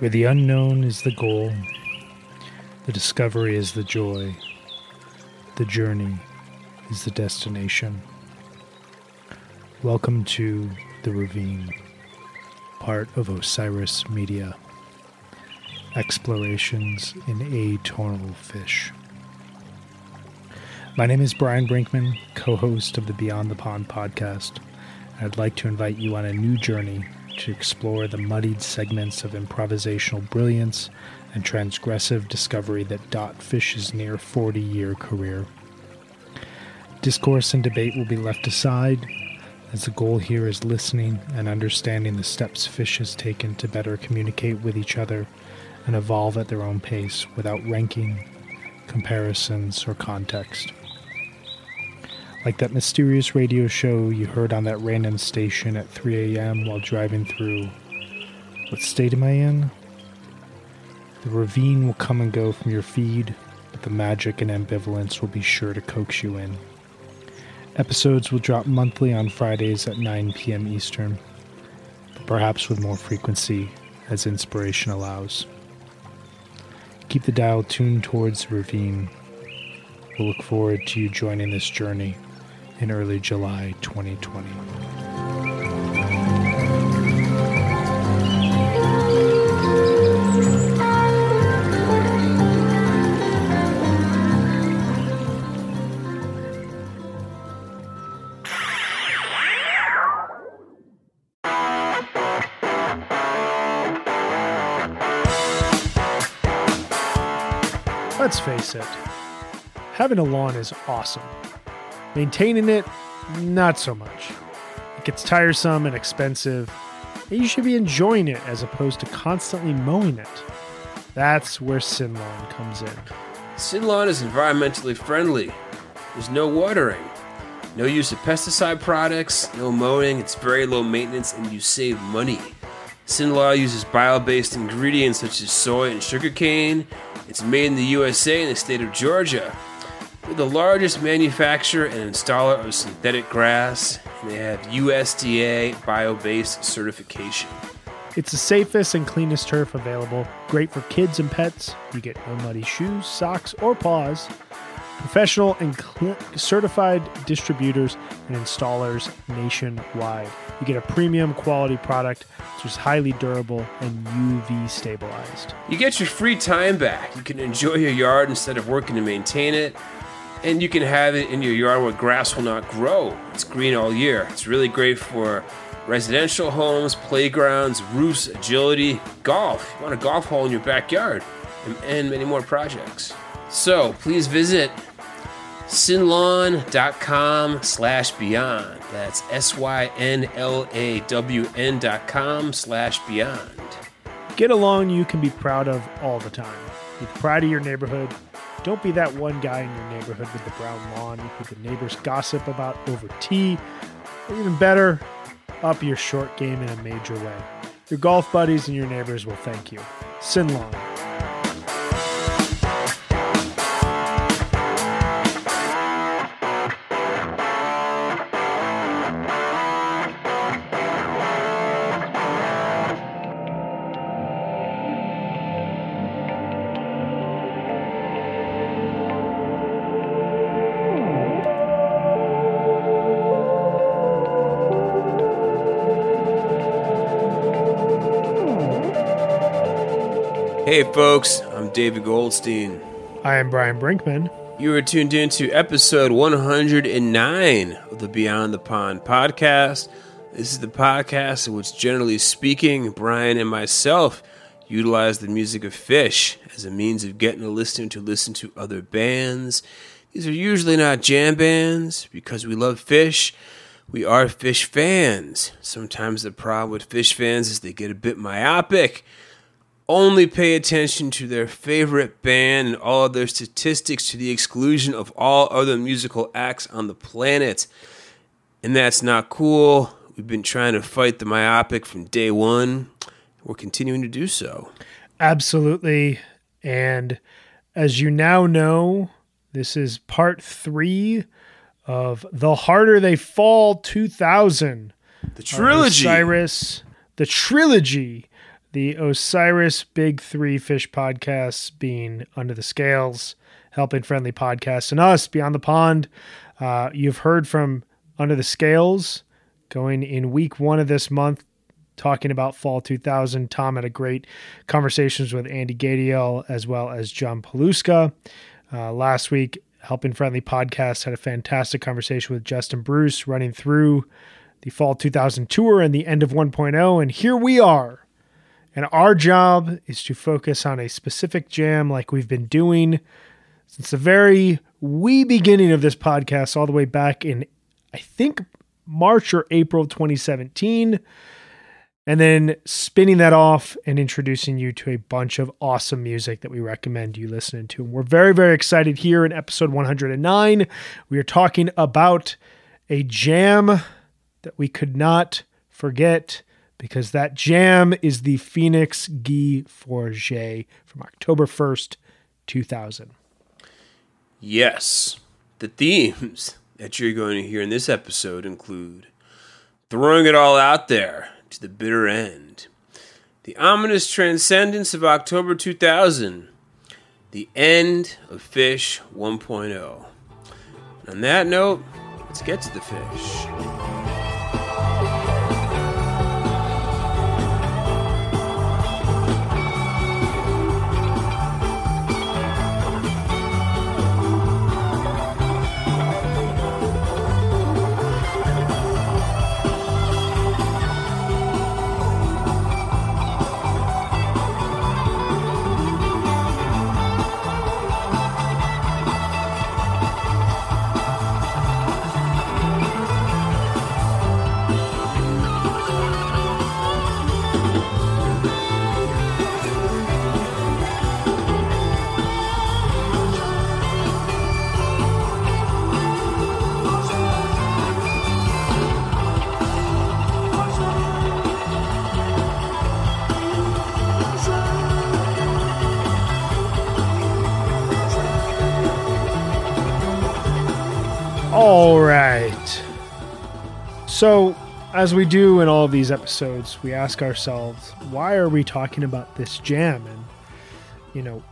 where the unknown is the goal, the discovery is the joy, the journey is the destination. Welcome to The Ravine, part of Osiris Media. Explorations in Atonal Phish. My name is Brian Brinkman, co host of the Beyond the Pond podcast. I'd like to invite you on a new journey to explore the muddied segments of improvisational brilliance and transgressive discovery that dot Phish's near 40 year career. Discourse and debate will be left aside, as the goal here is listening and understanding the steps Phish has taken to better communicate with each other and evolve at their own pace without ranking, comparisons, or context. Like that mysterious radio show you heard on that random station at 3 a.m. while driving through. What state am I in? The ravine will come and go from your feed, but the magic and ambivalence will be sure to coax you in. Episodes will drop monthly on Fridays at 9 p.m. Eastern, but perhaps with more frequency as inspiration allows. Keep the dial tuned towards the ravine. We'll look forward to you joining this journey in early July 2020. Let's face it, having a lawn is awesome. Maintaining it, not so much. It gets tiresome and expensive, and you should be enjoying it as opposed to constantly mowing it. That's where SYNLawn comes in. SYNLawn is environmentally friendly. There's no watering, no use of pesticide products, no mowing, it's very low maintenance, and you save money. Sinlaw uses bio based ingredients such as soy and sugarcane. It's made in the USA in the state of Georgia. They're the largest manufacturer and installer of synthetic grass, and they have USDA bio based certification. It's the safest and cleanest turf available, great for kids and pets. You get no muddy shoes, socks, or paws. Professional and cl- certified distributors and installers nationwide. You get a premium quality product which is highly durable and UV stabilized. You get your free time back. You can enjoy your yard instead of working to maintain it. And you can have it in your yard where grass will not grow. It's green all year. It's really great for residential homes, playgrounds, roofs, agility, golf. You want a golf hole in your backyard, and, many more projects. So please visit synlawn.com slash beyond. That's S-Y-N-L-A-W-N dot com slash beyond. Get a lawn you can be proud of all the time. Be proud of your neighborhood. Don't be that one guy in your neighborhood with the brown lawn who the neighbors gossip about over tea. Or even better, up your short game in a major way. Your golf buddies and your neighbors will thank you. SYNLawn. Folks, I'm David Goldstein. I am Brian Brinkman. You are tuned in to episode 109 of the Beyond the Pond podcast. This is the podcast in which, generally speaking, Brian and myself utilize the music of Phish as a means of getting a listener to listen to other bands. These are usually not jam bands because we love Phish. We are Phish fans. Sometimes the problem with Phish fans is they get a bit myopic only pay attention to their favorite band and all of their statistics to the exclusion of all other musical acts on the planet. And that's not cool. We've been trying to fight the myopic from day one. We're continuing to do so. Absolutely. And as you now know, this is part three of The Harder They Fall 2000. The trilogy. Cyrus, the trilogy the Osiris Big Three Phish podcasts being Under the Scales, Helping Friendly Podcasts, and us, Beyond the Pond. Uh, you've heard from Under the Scales going in week one of this month, talking about Fall 2000. Tom had a great conversations with Andy Gadiel as well as John Paluska. Uh, last week, Helping Friendly Podcast had a fantastic conversation with Justin Bruce running through the Fall 2000 tour and the end of 1.0. And here we are. And our job is to focus on a specific jam like we've been doing since the very wee beginning of this podcast, all the way back in, I think, March or April 2017 and then spinning that off and introducing you to a bunch of awesome music that we recommend you listening to. And we're very, very excited here in episode 109. We are talking about a jam that we could not forget because that jam is the Phoenix Guy Forget from October 1st, 2000. Yes, the themes that you're going to hear in this episode include throwing it all out there to the bitter end. The ominous transcendence of October 2000. The end of Phish 1.0. On that note, let's get to the fish. So, as we do in all of these episodes, we ask ourselves, why are we talking about this jam? And, you know,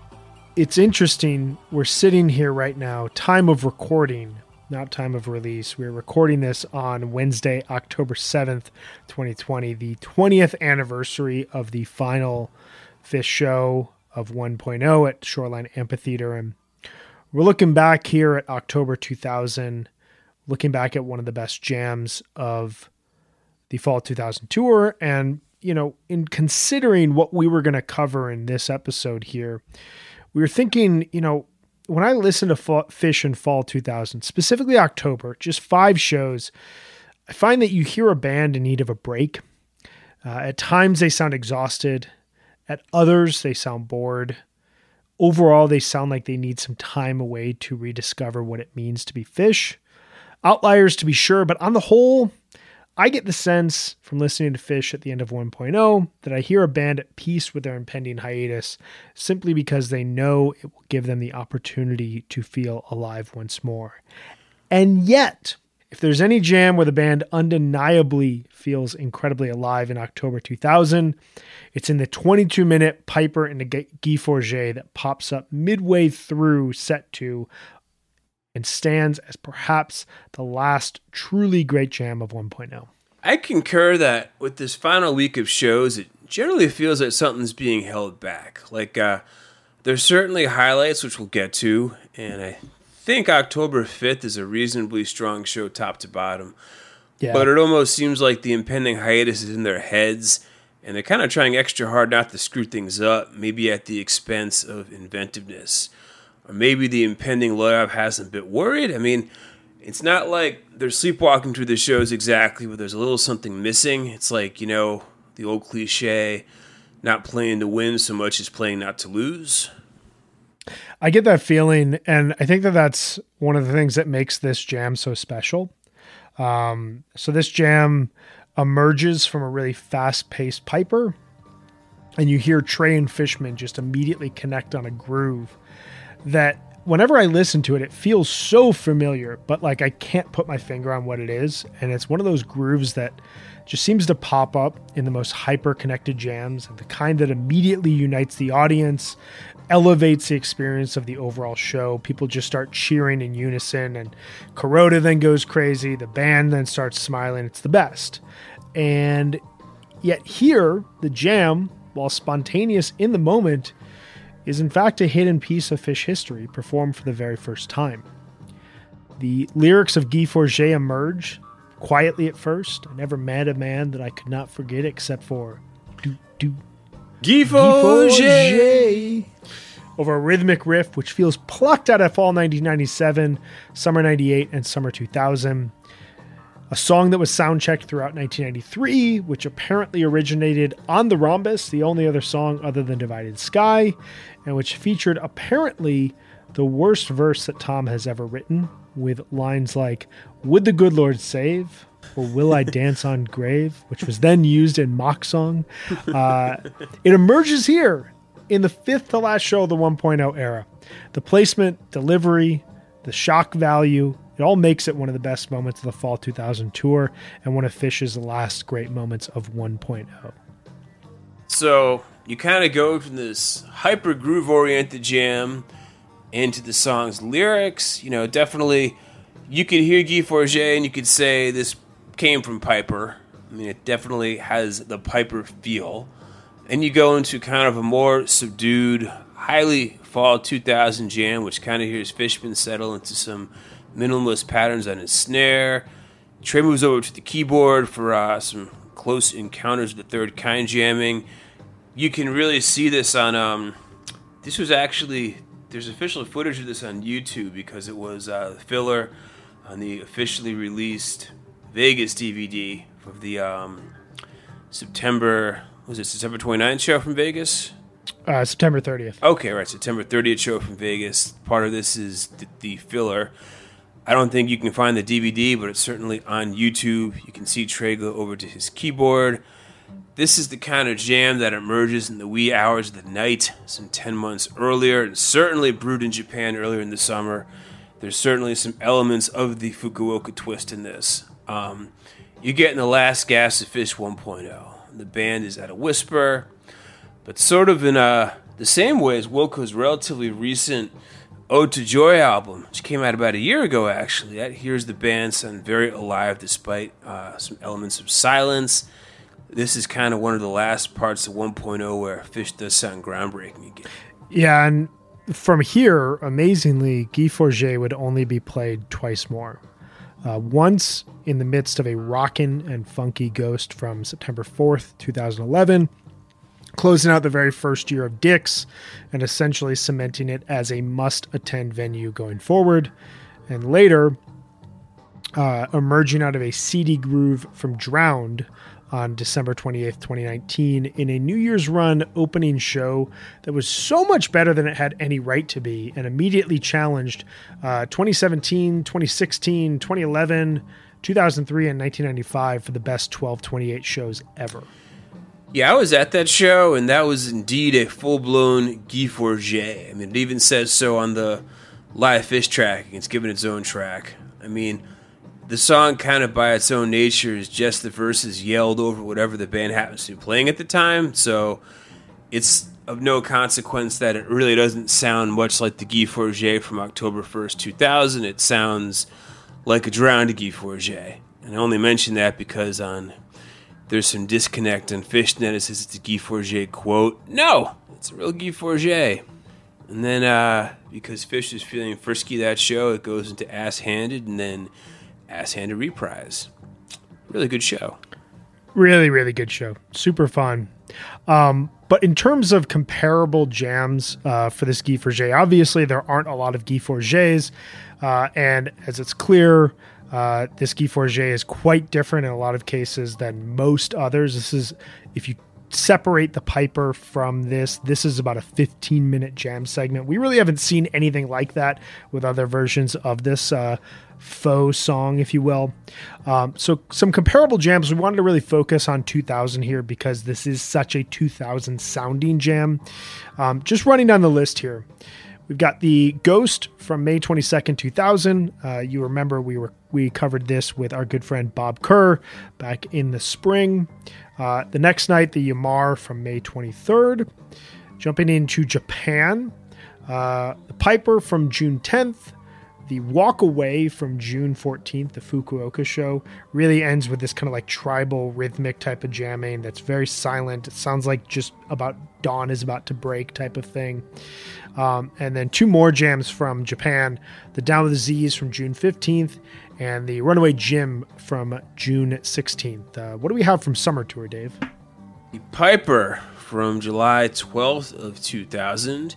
it's interesting. We're sitting here right now, time of recording, not time of release. We're recording this on Wednesday, October 7th, 2020, the 20th anniversary of the final Phish show of 1.0 at Shoreline Amphitheater. And we're looking back here at October 2000 looking back at one of the best jams of the fall 2000 tour and you know in considering what we were going to cover in this episode here we were thinking you know when i listen to Phish in fall 2000 specifically october just five shows i find that you hear a band in need of a break. Uh, at times they sound exhausted at others they sound bored. Overall they sound like they need some time away to rediscover what it means to be Phish Outliers to be sure, but on the whole, I get the sense from listening to Phish at the end of 1.0 that I hear a band at peace with their impending hiatus simply because they know it will give them the opportunity to feel alive once more. And yet, if there's any jam where the band undeniably feels incredibly alive in October 2000, it's in the 22 minute Piper and the Guy Forget that pops up midway through set two and stands as perhaps the last truly great jam of 1.0. I concur that with this final week of shows, it generally feels like something's being held back. Like, uh, there's certainly highlights, which we'll get to, and I think October 5th is a reasonably strong show top to bottom. Yeah. But it almost seems like the impending hiatus is in their heads, and they're kind of trying extra hard not to screw things up, maybe at the expense of inventiveness or maybe the impending layoff has them a bit worried. I mean, it's not like they're sleepwalking through the shows exactly, but there's a little something missing. It's like, you know, the old cliche not playing to win so much as playing not to lose. I get that feeling, and I think that that's one of the things that makes this jam so special. Um, so, this jam emerges from a really fast paced Piper, and you hear Trey and Fishman just immediately connect on a groove that whenever I listen to it, it feels so familiar, but like I can't put my finger on what it is. And it's one of those grooves that just seems to pop up in the most hyper connected jams, the kind that immediately unites the audience, elevates the experience of the overall show. People just start cheering in unison, and Kuroda then goes crazy. The band then starts smiling. It's the best. And yet, here, the jam, while spontaneous in the moment, is in fact a hidden piece of Phish history performed for the very first time. The lyrics of Guy Forget emerge quietly at first. I never met a man that I could not forget except for do do Guy Forget over a rhythmic riff which feels plucked out of fall 1997, summer 98, and summer 2000. A song that was soundchecked throughout 1993, which apparently originated on the Rhombus, the only other song other than Divided Sky, and which featured apparently the worst verse that Tom has ever written, with lines like, Would the good Lord save? Or Will I Dance on Grave? which was then used in mock song. Uh, it emerges here in the fifth to last show of the 1.0 era. The placement, delivery, the shock value, it all makes it one of the best moments of the fall 2000 tour and one of Phish's last great moments of 1.0. So you kind of go from this hyper groove oriented jam into the song's lyrics. You know, definitely you could hear Guy Forget and you could say this came from Piper. I mean, it definitely has the Piper feel. And you go into kind of a more subdued, highly fall 2000 jam, which kind of hears Fishman settle into some minimalist patterns on his snare. Trey moves over to the keyboard for uh, some close encounters of the third kind jamming. You can really see this on. Um, this was actually there's official footage of this on YouTube because it was uh, filler on the officially released Vegas DVD of the um, September was it September 29th show from Vegas? Uh, September 30th. Okay, right. September 30th show from Vegas. Part of this is the, the filler. I don't think you can find the DVD, but it's certainly on YouTube. You can see Trey go over to his keyboard. This is the kind of jam that emerges in the wee hours of the night, some 10 months earlier, and certainly brewed in Japan earlier in the summer. There's certainly some elements of the Fukuoka twist in this. Um, you get in the last gas of Phish 1.0. The band is at a whisper, but sort of in a, the same way as Wilco's relatively recent Ode to Joy album, which came out about a year ago, actually. That hears the band sound very alive despite uh, some elements of silence. This is kind of one of the last parts of 1.0 where Phish does sound groundbreaking again. Yeah, and from here, amazingly, Guy Forget would only be played twice more. Uh, once in the midst of a rockin' and funky ghost from September 4th, 2011, closing out the very first year of Dick's and essentially cementing it as a must attend venue going forward. And later, uh, emerging out of a seedy groove from Drowned on December 28th, 2019, in a New Year's run opening show that was so much better than it had any right to be and immediately challenged uh, 2017, 2016, 2011, 2003, and 1995 for the best 1228 shows ever. Yeah, I was at that show, and that was indeed a full blown Guy Forget. I mean, it even says so on the live Phish track. It's given its own track. I mean, the song kind of by its own nature is just the verses yelled over whatever the band happens to be playing at the time. So it's of no consequence that it really doesn't sound much like the Guy Forget from October 1st, 2000. It sounds like a drowned Guy Forget. And I only mention that because on there's some disconnect on Phish.net. It says it's a Guy Forget quote. No, it's a real Guy Forget. And then uh, because Phish is feeling frisky that show, it goes into ass handed and then ass handed reprise. Really good show. Really, really good show. Super fun. Um, but in terms of comparable jams uh, for this Guy Forget, obviously there aren't a lot of Guy Forgets. Uh, and as it's clear, uh, this Guy Forget is quite different in a lot of cases than most others. This is, if you separate the Piper from this, this is about a 15 minute jam segment. We really haven't seen anything like that with other versions of this uh, faux song, if you will. Um, so, some comparable jams. We wanted to really focus on 2000 here because this is such a 2000 sounding jam. Um, just running down the list here. We've got the Ghost from May 22nd, 2000. Uh, you remember we were we covered this with our good friend Bob Kerr back in the spring. Uh, the next night, the Ya Mar from May 23rd. Jumping into Japan, uh, the Piper from June 10th. The Walk Away from June 14th, the Fukuoka show, really ends with this kind of like tribal rhythmic type of jamming that's very silent. It sounds like just about dawn is about to break type of thing. Um, and then two more jams from Japan The Down with the Z's from June 15th and the Runaway Jim from June 16th. Uh, what do we have from Summer Tour, Dave? The Piper from July 12th of 2000.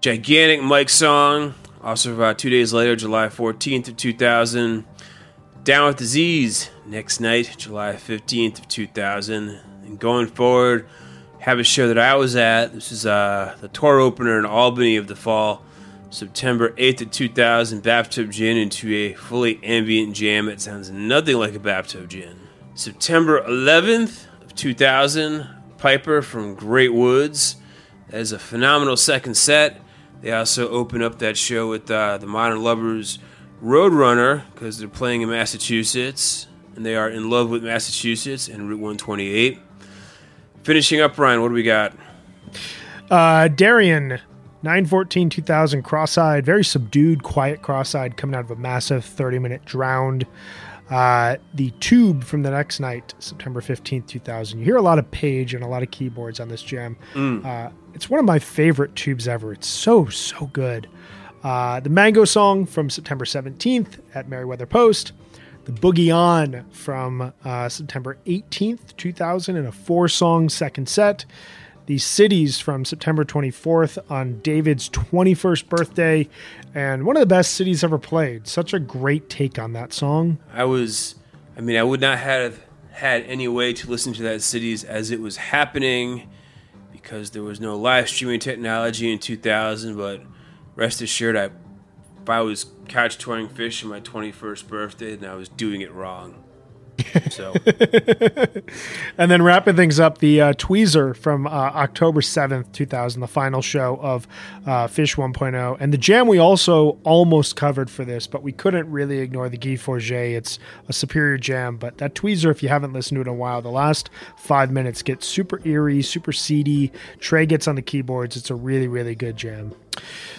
Gigantic Mike song. Also, about two days later, July 14th of 2000. Down with Z's next night, July 15th of 2000. And going forward, have a show that I was at. This is uh, the tour opener in Albany of the fall. September 8th of 2000, Bathtub Gin into a fully ambient jam. It sounds nothing like a bathtub gin. September 11th of 2000, Piper from Great Woods. That is a phenomenal second set. They also open up that show with uh, the Modern Lovers Roadrunner because they're playing in Massachusetts and they are in love with Massachusetts and Route 128. Finishing up, Ryan, what do we got? Uh, Darian, 914 2000 cross-eyed very subdued quiet cross-eyed coming out of a massive 30 minute drowned uh, the tube from the next night september 15th 2000 you hear a lot of page and a lot of keyboards on this jam. Mm. uh, it's one of my favorite tubes ever. It's so so good. Uh, the mango song from september 17th at merriweather post. The boogie on from uh, september 18th 2000 in a four song second set the cities from September 24th on David's 21st birthday, and one of the best cities ever played. Such a great take on that song. I was, I mean, I would not have had any way to listen to that cities as it was happening because there was no live streaming technology in 2000. But rest assured, I, if I was couch touring Phish on my 21st birthday, then I was doing it wrong. So And then wrapping things up, the uh, Tweezer from uh, October 7th, 2000, the final show of uh, Phish 1.0. And the jam we also almost covered for this, but we couldn't really ignore the Guy Forget. It's a superior jam, but that Tweezer, if you haven't listened to it in a while, the last five minutes gets super eerie, super seedy. Trey gets on the keyboards. It's a really, really good jam.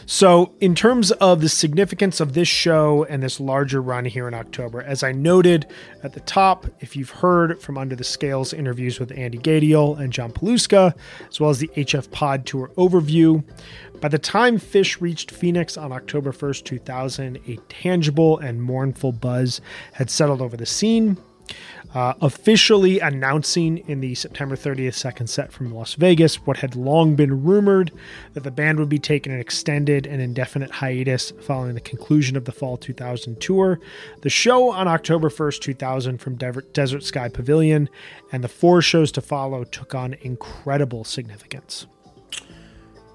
So, in terms of the significance of this show and this larger run here in October, as I noted at the top, if you've heard from Under the Scales interviews with Andy Gadiel and John Paluska, as well as the HF Pod Tour overview, by the time Phish reached Phoenix on October 1st, 2000, a tangible and mournful buzz had settled over the scene uh, officially announcing in the September 30th second set from Las Vegas what had long been rumored that the band would be taking an extended and indefinite hiatus following the conclusion of the fall 2000 tour. The show on October 1st, 2000 from Dever- Desert Sky Pavilion and the four shows to follow took on incredible significance.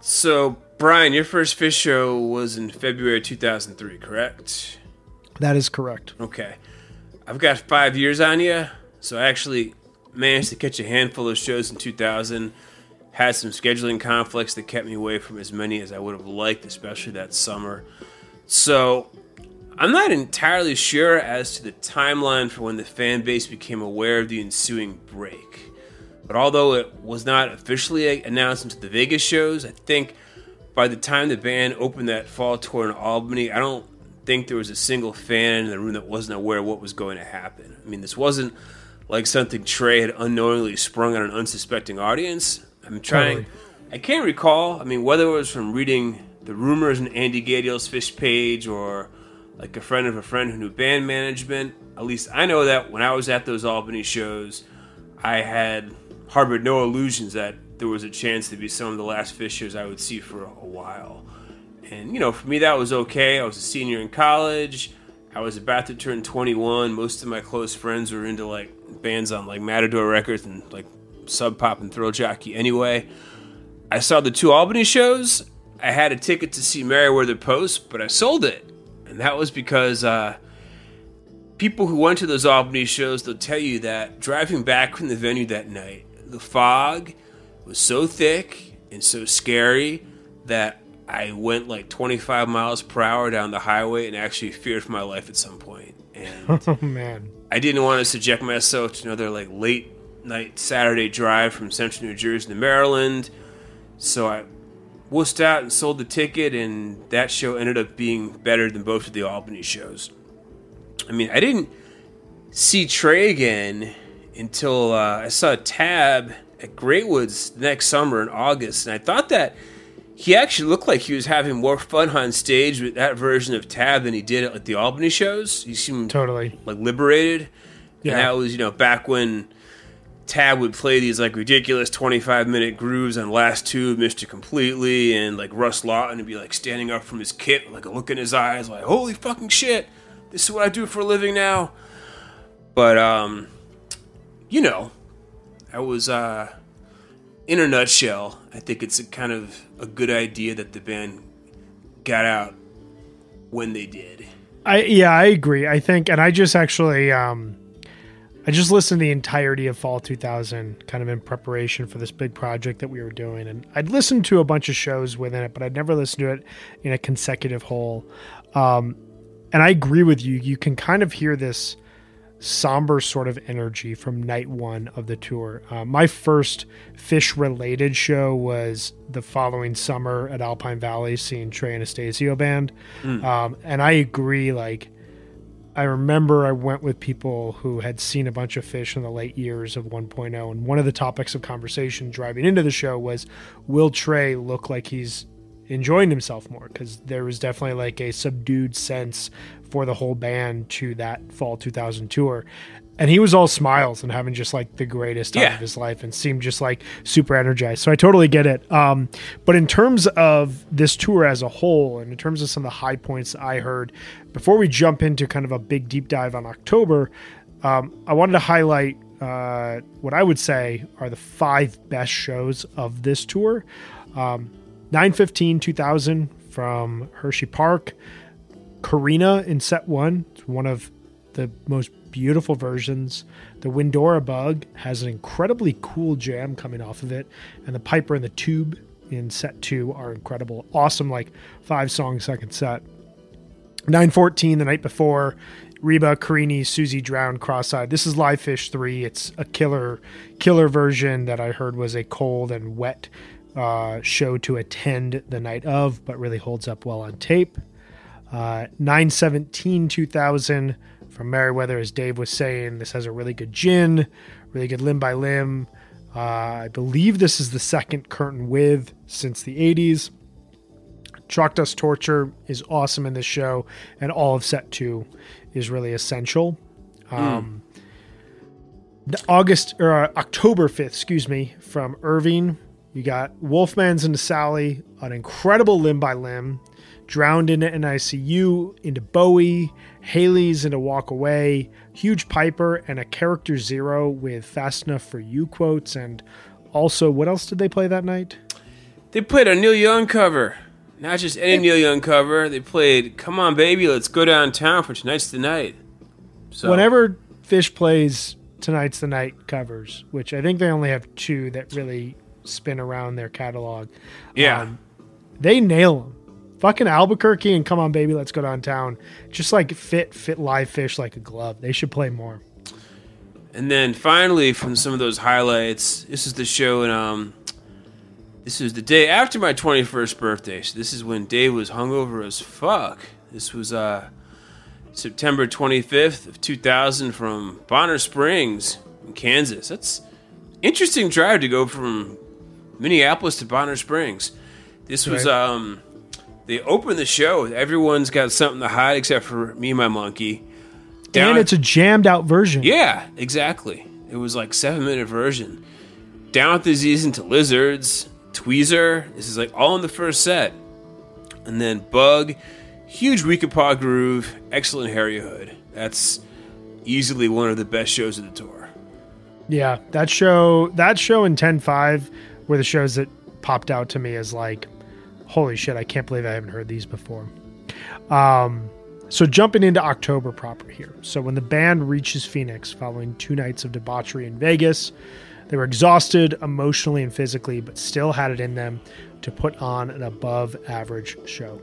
So, Brian, your first Phish show was in February 2003, correct? That is correct. Okay. I've got five years on you, so I actually managed to catch a handful of shows in 2000. Had some scheduling conflicts that kept me away from as many as I would have liked, especially that summer. So, I'm not entirely sure as to the timeline for when the fan base became aware of the ensuing break. But although it was not officially announced into the Vegas shows, I think by the time the band opened that fall tour in Albany, I don't think there was a single fan in the room that wasn't aware of what was going to happen. I mean, this wasn't like something Trey had unknowingly sprung on an unsuspecting audience. I'm trying. Totally. I can't recall. I mean, whether it was from reading the rumors in Andy Gadiel's Phish page or like a friend of a friend who knew band management. At least I know that when I was at those Albany shows, I had harbored no illusions that there was a chance to be some of the last Phish shows I would see for a while. And, you know, for me, that was okay. I was a senior in college. I was about to turn 21. Most of my close friends were into, like, bands on, like, Matador Records and, like, Sub Pop and Thrill Jockey anyway. I saw the two Albany shows. I had a ticket to see Merriweather Post, but I sold it. And that was because, uh, people who went to those Albany shows, they'll tell you that driving back from the venue that night, the fog was so thick and so scary that I went like 25 miles per hour down the highway and actually feared for my life at some point. And Oh man. I didn't want to subject myself to another like late night Saturday drive from central New Jersey to Maryland. So I wussed out and sold the ticket, and that show ended up being better than both of the Albany shows. I mean, I didn't see Trey again until uh, I saw a Tab at Great Woods next summer in August, and I thought that he actually looked like he was having more fun on stage with that version of Tab than he did at like, the Albany shows. He seemed Totally. like liberated. Yeah. And that was, you know, back when Tab would play these like ridiculous 25 minute grooves on Last Tube, Mr. Completely, and like Russ Lawton would be like standing up from his kit, like a look in his eyes, like, holy fucking shit, this is what I do for a living now. But, um, you know, I was, uh, in a nutshell, I think it's a kind of a good idea that the band got out when they did. I yeah, I agree. I think, and I just actually, um, I just listened to the entirety of Fall 2000, kind of in preparation for this big project that we were doing, and I'd listened to a bunch of shows within it, but I'd never listened to it in a consecutive whole. Um, and I agree with you. You can kind of hear this somber sort of energy from night one of the tour. Uh, my first Phish related show was the following summer at Alpine Valley, seeing Trey Anastasio band. Um, and I agree, like, I remember I went with people who had seen a bunch of Phish in the late years of 1.0, and one of the topics of conversation driving into the show was, "Will Trey look like he's enjoying himself more?" Because there was definitely like a subdued sense for the whole band to that fall 2000 tour, and he was all smiles and having just like the greatest time Yeah. of his life, and seemed just like super energized. So I totally get it. Um, but in terms of this tour as a whole, and in terms of some of the high points I heard, before we jump into kind of a big deep dive on October, um, I wanted to highlight uh, what I would say are the five best shows of this tour. Um, 915 2000 from Hershey Park. Karina in set one, it's one of the most beautiful versions. The Windora Bug has an incredibly cool jam coming off of it, and the Piper and the Tube in set two are incredible. Awesome, like five song second set. 914 the night before reba carini Suzy drowned cross-eyed this is live Phish 3 it's a killer killer version that i heard was a cold and wet uh, show to attend the night of but really holds up well on tape uh, 917 2000 from Merriweather, as Dave was saying. This has a really good gin, really good limb by limb. Uh, I believe this is the second curtain with since the 80s. Chalk Dust Torture is awesome in this show, and all of set two is really essential. Um, the August or uh, October 5th, excuse me, from Irvine. You got Wolfman's into Sally, an incredible limb by limb, drowned into NICU, into Bowie, Halley's into Walk Away, Huge Piper, and a character zero with Fast Enough for You quotes. And also, what else did they play that night? They played a Neil Young cover. Not just any Neil Young cover. They played Come On Baby, Let's Go Downtown for Tonight's the Night. So, Whenever Phish plays Tonight's the Night covers, which I think they only have two that really spin around their catalog. Yeah. um, they nail them. Fucking Albuquerque and Come On Baby, Let's Go Downtown. Just like fit fit live Phish like a glove. They should play more. And then finally, from some of those highlights, this is the show, and um, this is the day after my 21st birthday. So this is when Dave was hungover as fuck. This was uh, September 25th of 2000 from Bonner Springs, in Kansas. That's interesting drive to go from Minneapolis to Bonner Springs. This was Right. um, they opened the show. Everyone's got something to hide except for me and my monkey. Down- and it's a jammed out version. yeah, exactly. It was like seven minute version. Down with the disease into lizards, tweezer. This is like all in the first set, and then bug, huge paw groove, excellent Harry Hood. That's easily one of the best shows of the tour. Yeah, that show that show in 10-5 were the shows that popped out to me as like, holy shit, I can't believe I haven't heard these before. Um, so jumping into October proper here. So when the band reaches Phoenix following two nights of debauchery in Vegas, They were exhausted emotionally and physically, but still had it in them to put on an above average show.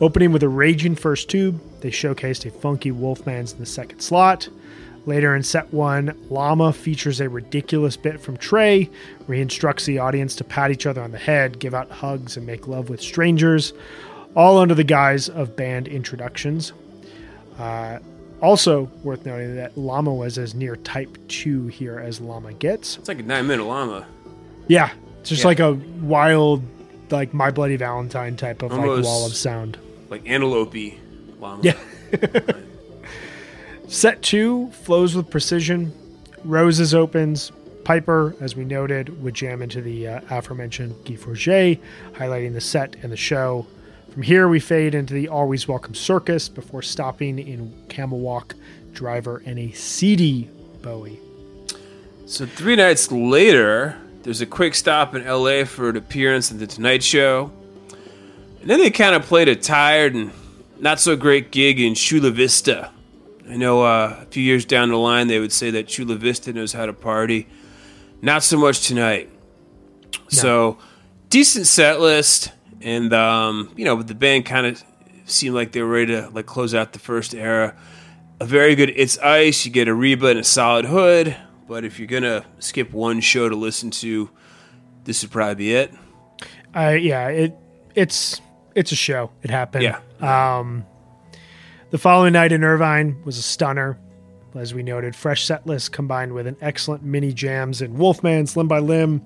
Opening with a raging first tube, they showcased a funky Wolfman's in the second slot. Later in set one, Llama features a ridiculous bit from Trey, where he instructs the audience to pat each other on the head, give out hugs, and make love with strangers, all under the guise of band introductions. Uh, also worth noting that Llama was as near Type 2 here as Llama gets. It's like a nine minute llama. Yeah, it's just Yeah. like a wild, like My Bloody Valentine type of like wall of sound. Like antelope llama. Yeah. Set two flows with precision. Roses opens. Piper, as we noted, would jam into the uh, aforementioned Guy Forget, highlighting the set and the show. From here, we fade into the Always Welcome Circus before stopping in Camel Walk, Driver, and a seedy Bowie. So three nights later, there's a quick stop in LA for an appearance at the Tonight Show. And then they kind of played a tired and not so great gig in Chula Vista. I know uh, a few years down the line they would say that Chula Vista knows how to party. Not so much tonight. So decent set list, and um, you know the band kind of seemed like they were ready to like close out the first era. A very good It's Ice. You get a Reba and a solid hood. But if you're gonna skip one show to listen to, this would probably be it. Uh, yeah, it it's it's a show. It happened. Yeah. Um, the following night in Irvine was a stunner, as we noted. Fresh set list combined with an excellent mini jams in Wolfman's, Limb by Limb,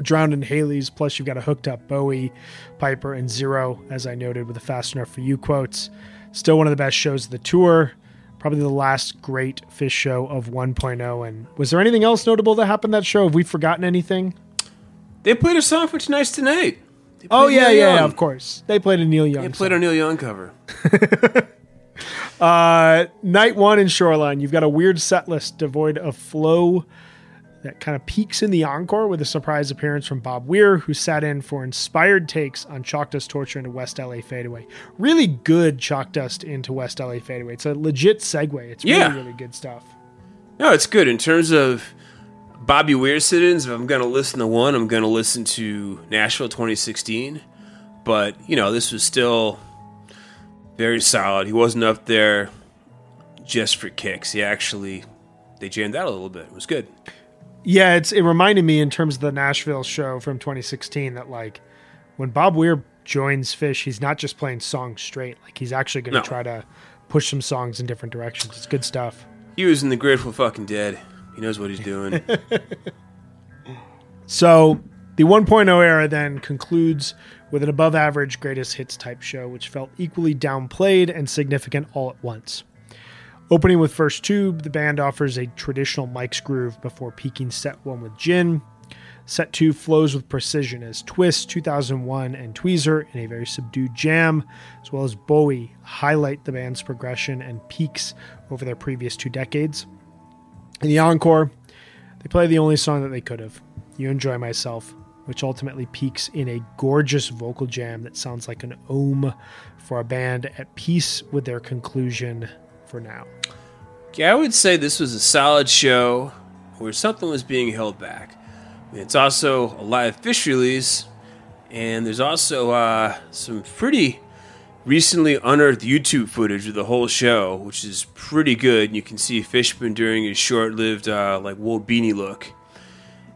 Drowned in Halley's. Plus, you've got a hooked up Bowie, Piper, and Zero, as I noted with the Fast Enough for You quotes. Still one of the best shows of the tour. Probably the last great Phish show of 1.0. And was there anything else notable that happened that show? Have we forgotten anything? They played a song for tonight's tonight. Oh yeah, Neil yeah, Young. of course. They played a Neil Young. They song. played our Neil Young cover. Uh, night one in Shoreline, you've got a weird set list devoid of flow that kind of peaks in the encore with a surprise appearance from Bob Weir, who sat in for inspired takes on Chalk Dust Torture into West LA Fadeaway. Really good Chalk Dust into West LA Fadeaway. It's a legit segue. It's really, Yeah. really good stuff. No, it's good in terms of Bobby Weir sit-ins. If I'm going to listen to one, I'm going to listen to Nashville 2016. But you know, this was still very solid. He wasn't up there just for kicks. He actually they jammed out a little bit. It was good. Yeah, it's it reminded me in terms of the Nashville show from 2016 that like when Bob Weir joins Phish, he's not just playing songs straight. Like he's actually going to No. try to push some songs in different directions. It's good stuff. He was in the Grateful Fucking Dead. He knows what he's doing. So the 1.0 era then concludes with an above average greatest hits type show, which felt equally downplayed and significant all at once. Opening with First Tube, the band offers a traditional Mike's groove before peaking set one with Gin. Set two flows with precision as Twist, 2001, and Tweezer in a very subdued jam, as well as Bowie highlight the band's progression and peaks over their previous two decades. In the encore, they play the only song that they could have, You Enjoy Myself, which ultimately peaks in a gorgeous vocal jam that sounds like an ohm for a band at peace with their conclusion for now. Yeah, I would say this was a solid show where something was being held back. It's also a live Phish release, and there's also uh, some pretty recently unearthed YouTube footage of the whole show, which is pretty good. You can see Fishman during his short-lived uh, like wool beanie look,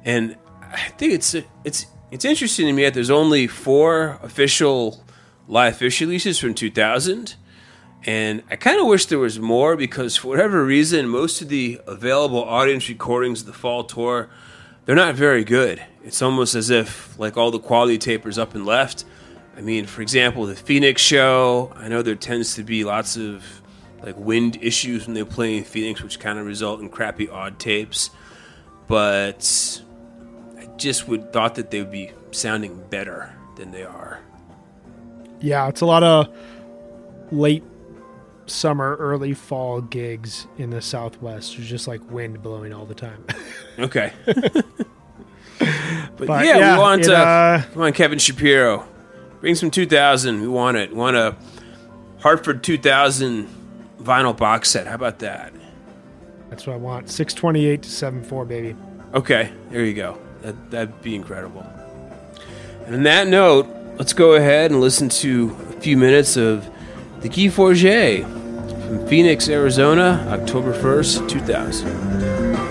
and I think it's it's it's interesting to me that there's only four official live Phish releases from 2000. And I kind of wish there was more because, for whatever reason, most of the available audience recordings of the fall tour, they're not very good. It's almost as if like all the quality tapers up and left. I mean, for example, the Phoenix show, I know there tends to be lots of like wind issues when they play in Phoenix, which kind of result in crappy odd tapes. But just would thought that they would be sounding better than they are. Yeah, it's a lot of late summer, early fall gigs in the Southwest. There's just like wind blowing all the time. okay. but, but, yeah, yeah we want it, uh, uh, come on Kevin Shapiro, bring some 2000. We want it. We want a Hartford 2000 vinyl box set. How about that? That's what I want. 628 to 74, baby. Okay, there you go. That, that'd be incredible. And on that note, let's go ahead and listen to a few minutes of the Guy Forget from Phoenix, Arizona, October 1st, 2000.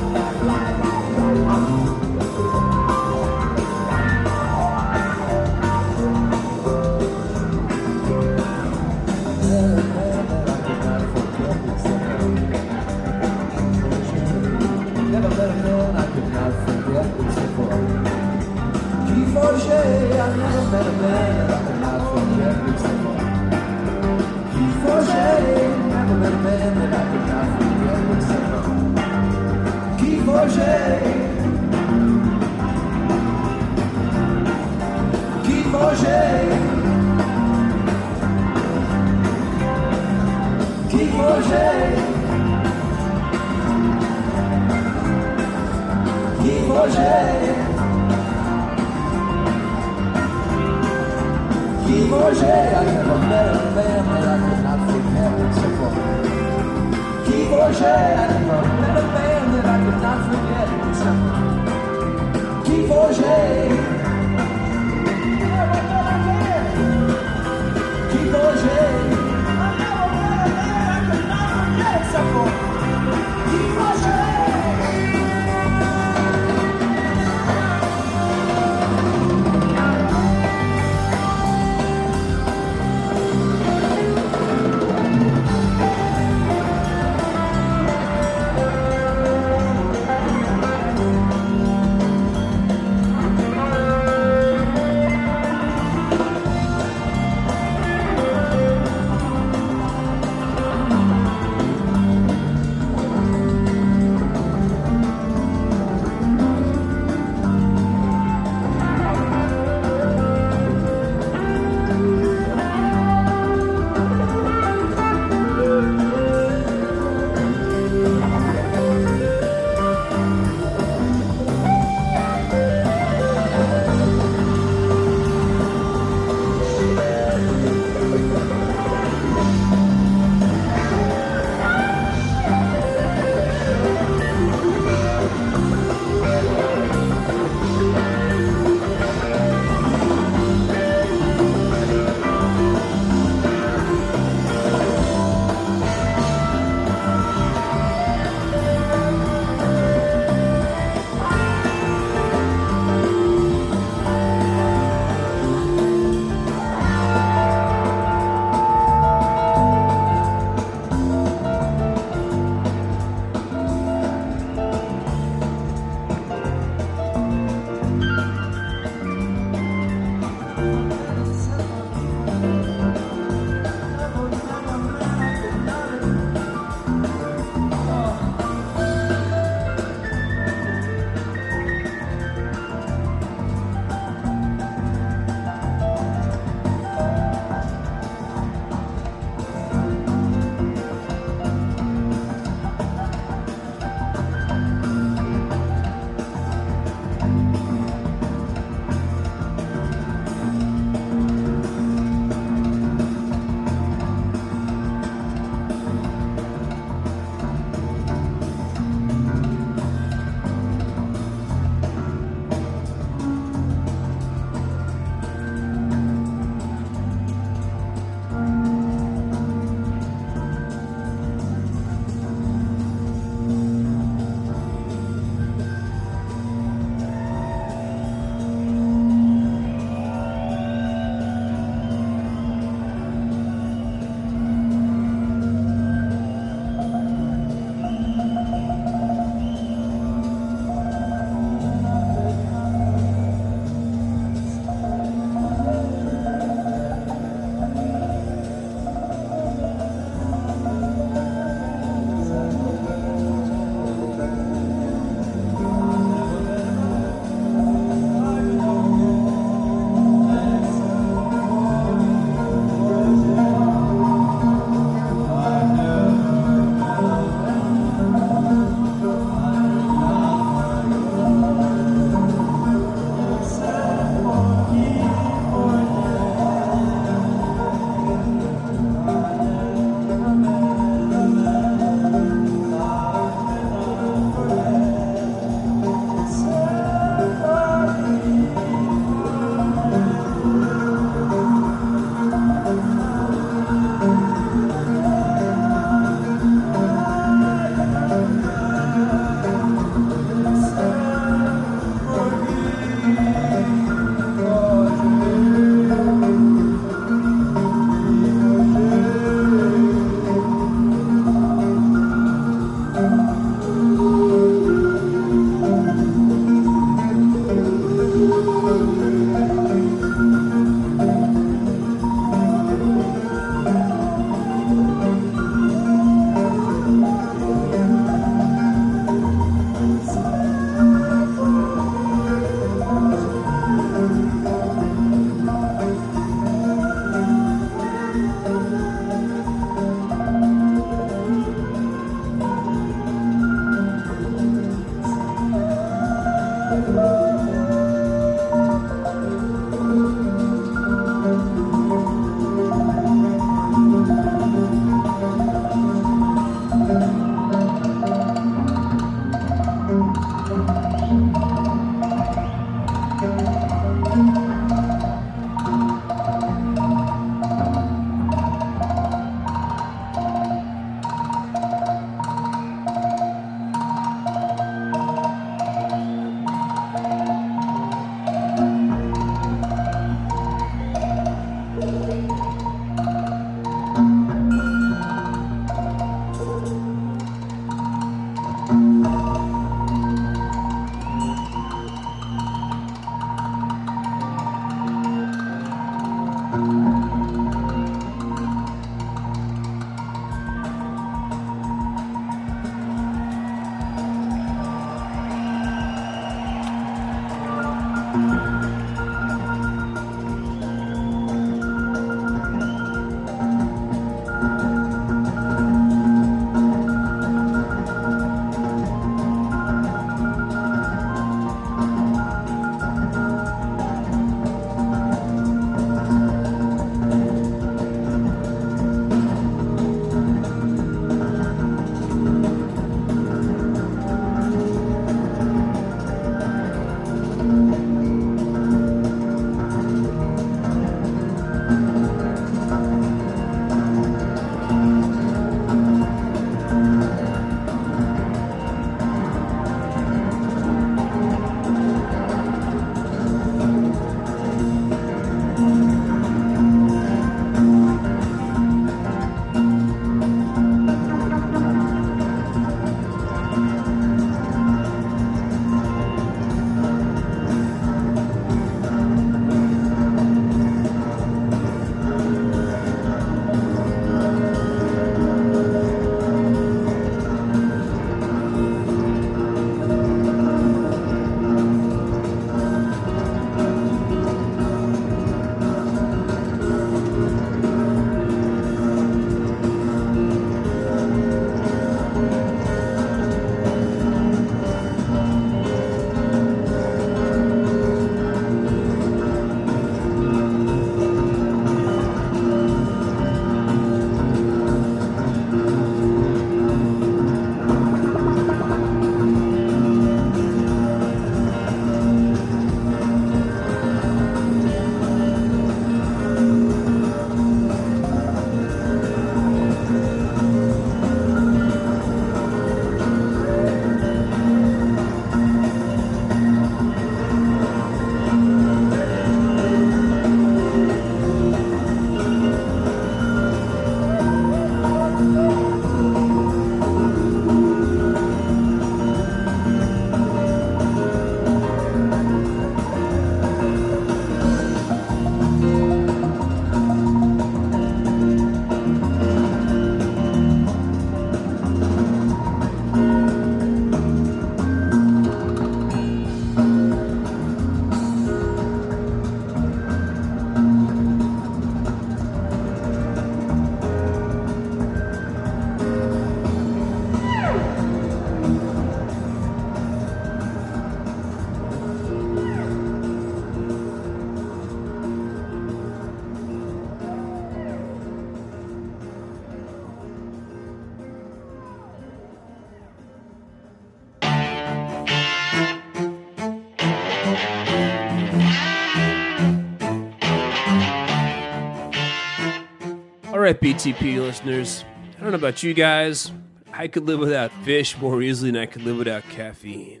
BTP listeners. I don't know about you guys. I could live without Phish more easily than I could live without caffeine.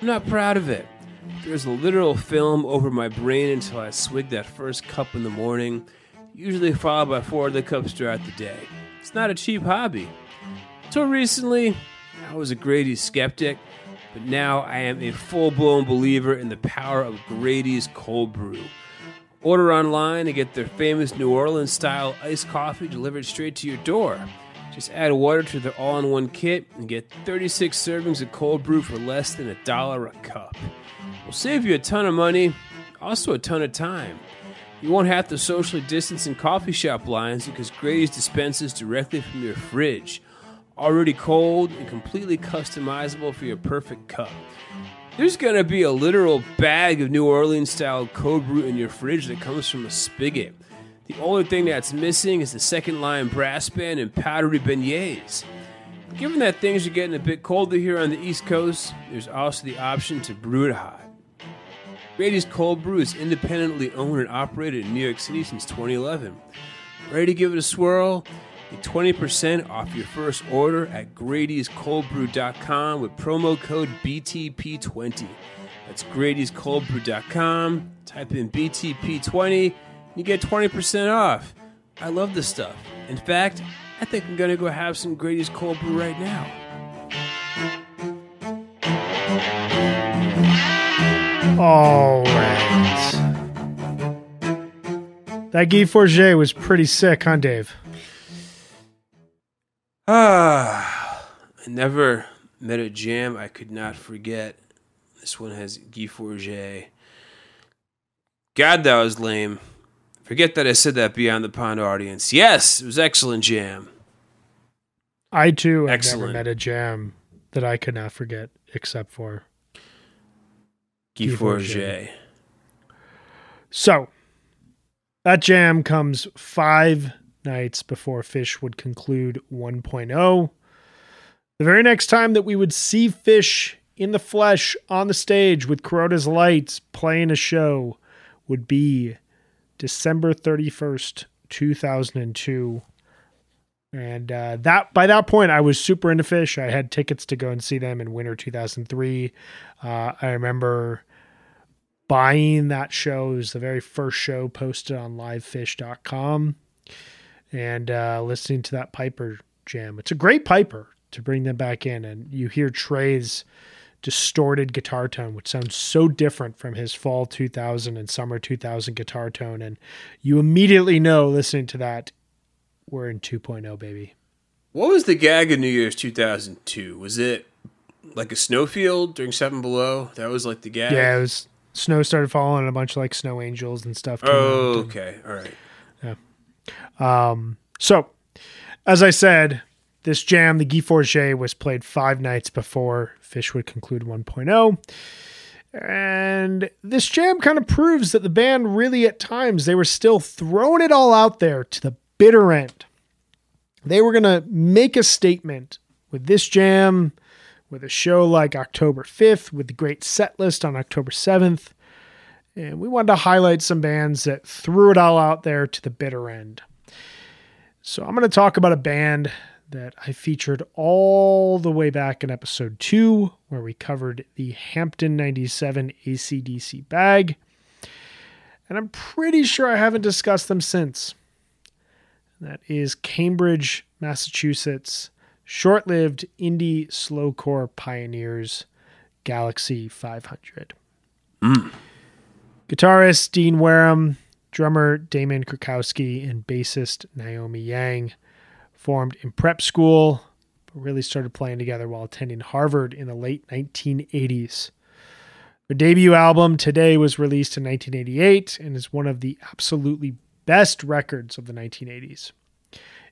I'm not proud of it. There's a literal film over my brain until I swig that first cup in the morning, usually followed by four other cups throughout the day. It's not a cheap hobby. Until recently, I was a Grady skeptic, but now I am a full blown believer in the power of Grady's cold brew. Order online and get their famous New Orleans style iced coffee delivered straight to your door. Just add water to their all in one kit and get 36 servings of cold brew for less than a dollar a cup. We'll save you a ton of money, also a ton of time. You won't have to socially distance in coffee shop lines because Grady's dispenses directly from your fridge, already cold and completely customizable for your perfect cup. There's gonna be a literal bag of New Orleans style cold brew in your fridge that comes from a spigot. The only thing that's missing is the second line brass band and powdery beignets. Given that things are getting a bit colder here on the East Coast, there's also the option to brew it hot. Grady's Cold Brew is independently owned and operated in New York City since 2011. Ready to give it a swirl? Get 20% off your first order at Grady'sColdBrew.com with promo code BTP20. That's Grady'sColdBrew.com. Type in BTP20 and you get 20% off. I love this stuff. In fact, I think I'm going to go have some Grady's Cold Brew right now. All right. That Guy Forget was pretty sick, huh, Dave? Ah, I never met a jam I could not forget. This one has Guy Forget. God, that was lame. Forget that I said that beyond the pond audience. Yes, it was excellent jam. I too have Excellent. never met a jam that I could not forget, except for. Guy Guy Forget. Forget. So, that jam comes five nights before Phish would conclude 1.0. The very next time that we would see Phish in the flesh on the stage with Kuroda's Lights playing a show would be December 31st, 2002. And uh, that by that point, I was super into Phish. I had tickets to go and see them in winter 2003. Uh, I remember buying that show. It was the very first show posted on livephish.com and uh, listening to that Piper jam. It's a great Piper to bring them back in. And you hear Trey's distorted guitar tone, which sounds so different from his fall 2000 and summer 2000 guitar tone. And you immediately know listening to that, we're in 2.0, baby. What was the gag of New Year's 2002? Was it like a snowfield during Seven Below? That was like the gag? Yeah, it was snow started falling and a bunch of like snow angels and stuff. came Oh, out and- okay. All right. Um, so, as I said, this jam, the Guy Forget, was played five nights before Phish would conclude 1.0. And this jam kind of proves that the band really, at times, they were still throwing it all out there to the bitter end. They were going to make a statement with this jam, with a show like October 5th, with the great set list on October 7th. And we wanted to highlight some bands that threw it all out there to the bitter end. So I'm going to talk about a band that I featured all the way back in episode two, where we covered the Hampton 97 ACDC bag. And I'm pretty sure I haven't discussed them since. That is Cambridge, Massachusetts, short lived indie slowcore pioneers, Galaxy 500. Mm. Guitarist Dean Wareham, drummer Damon Krukowski, and bassist Naomi Yang formed in prep school, but really started playing together while attending Harvard in the late 1980s. Their debut album, Today, was released in 1988 and is one of the absolutely best records of the 1980s.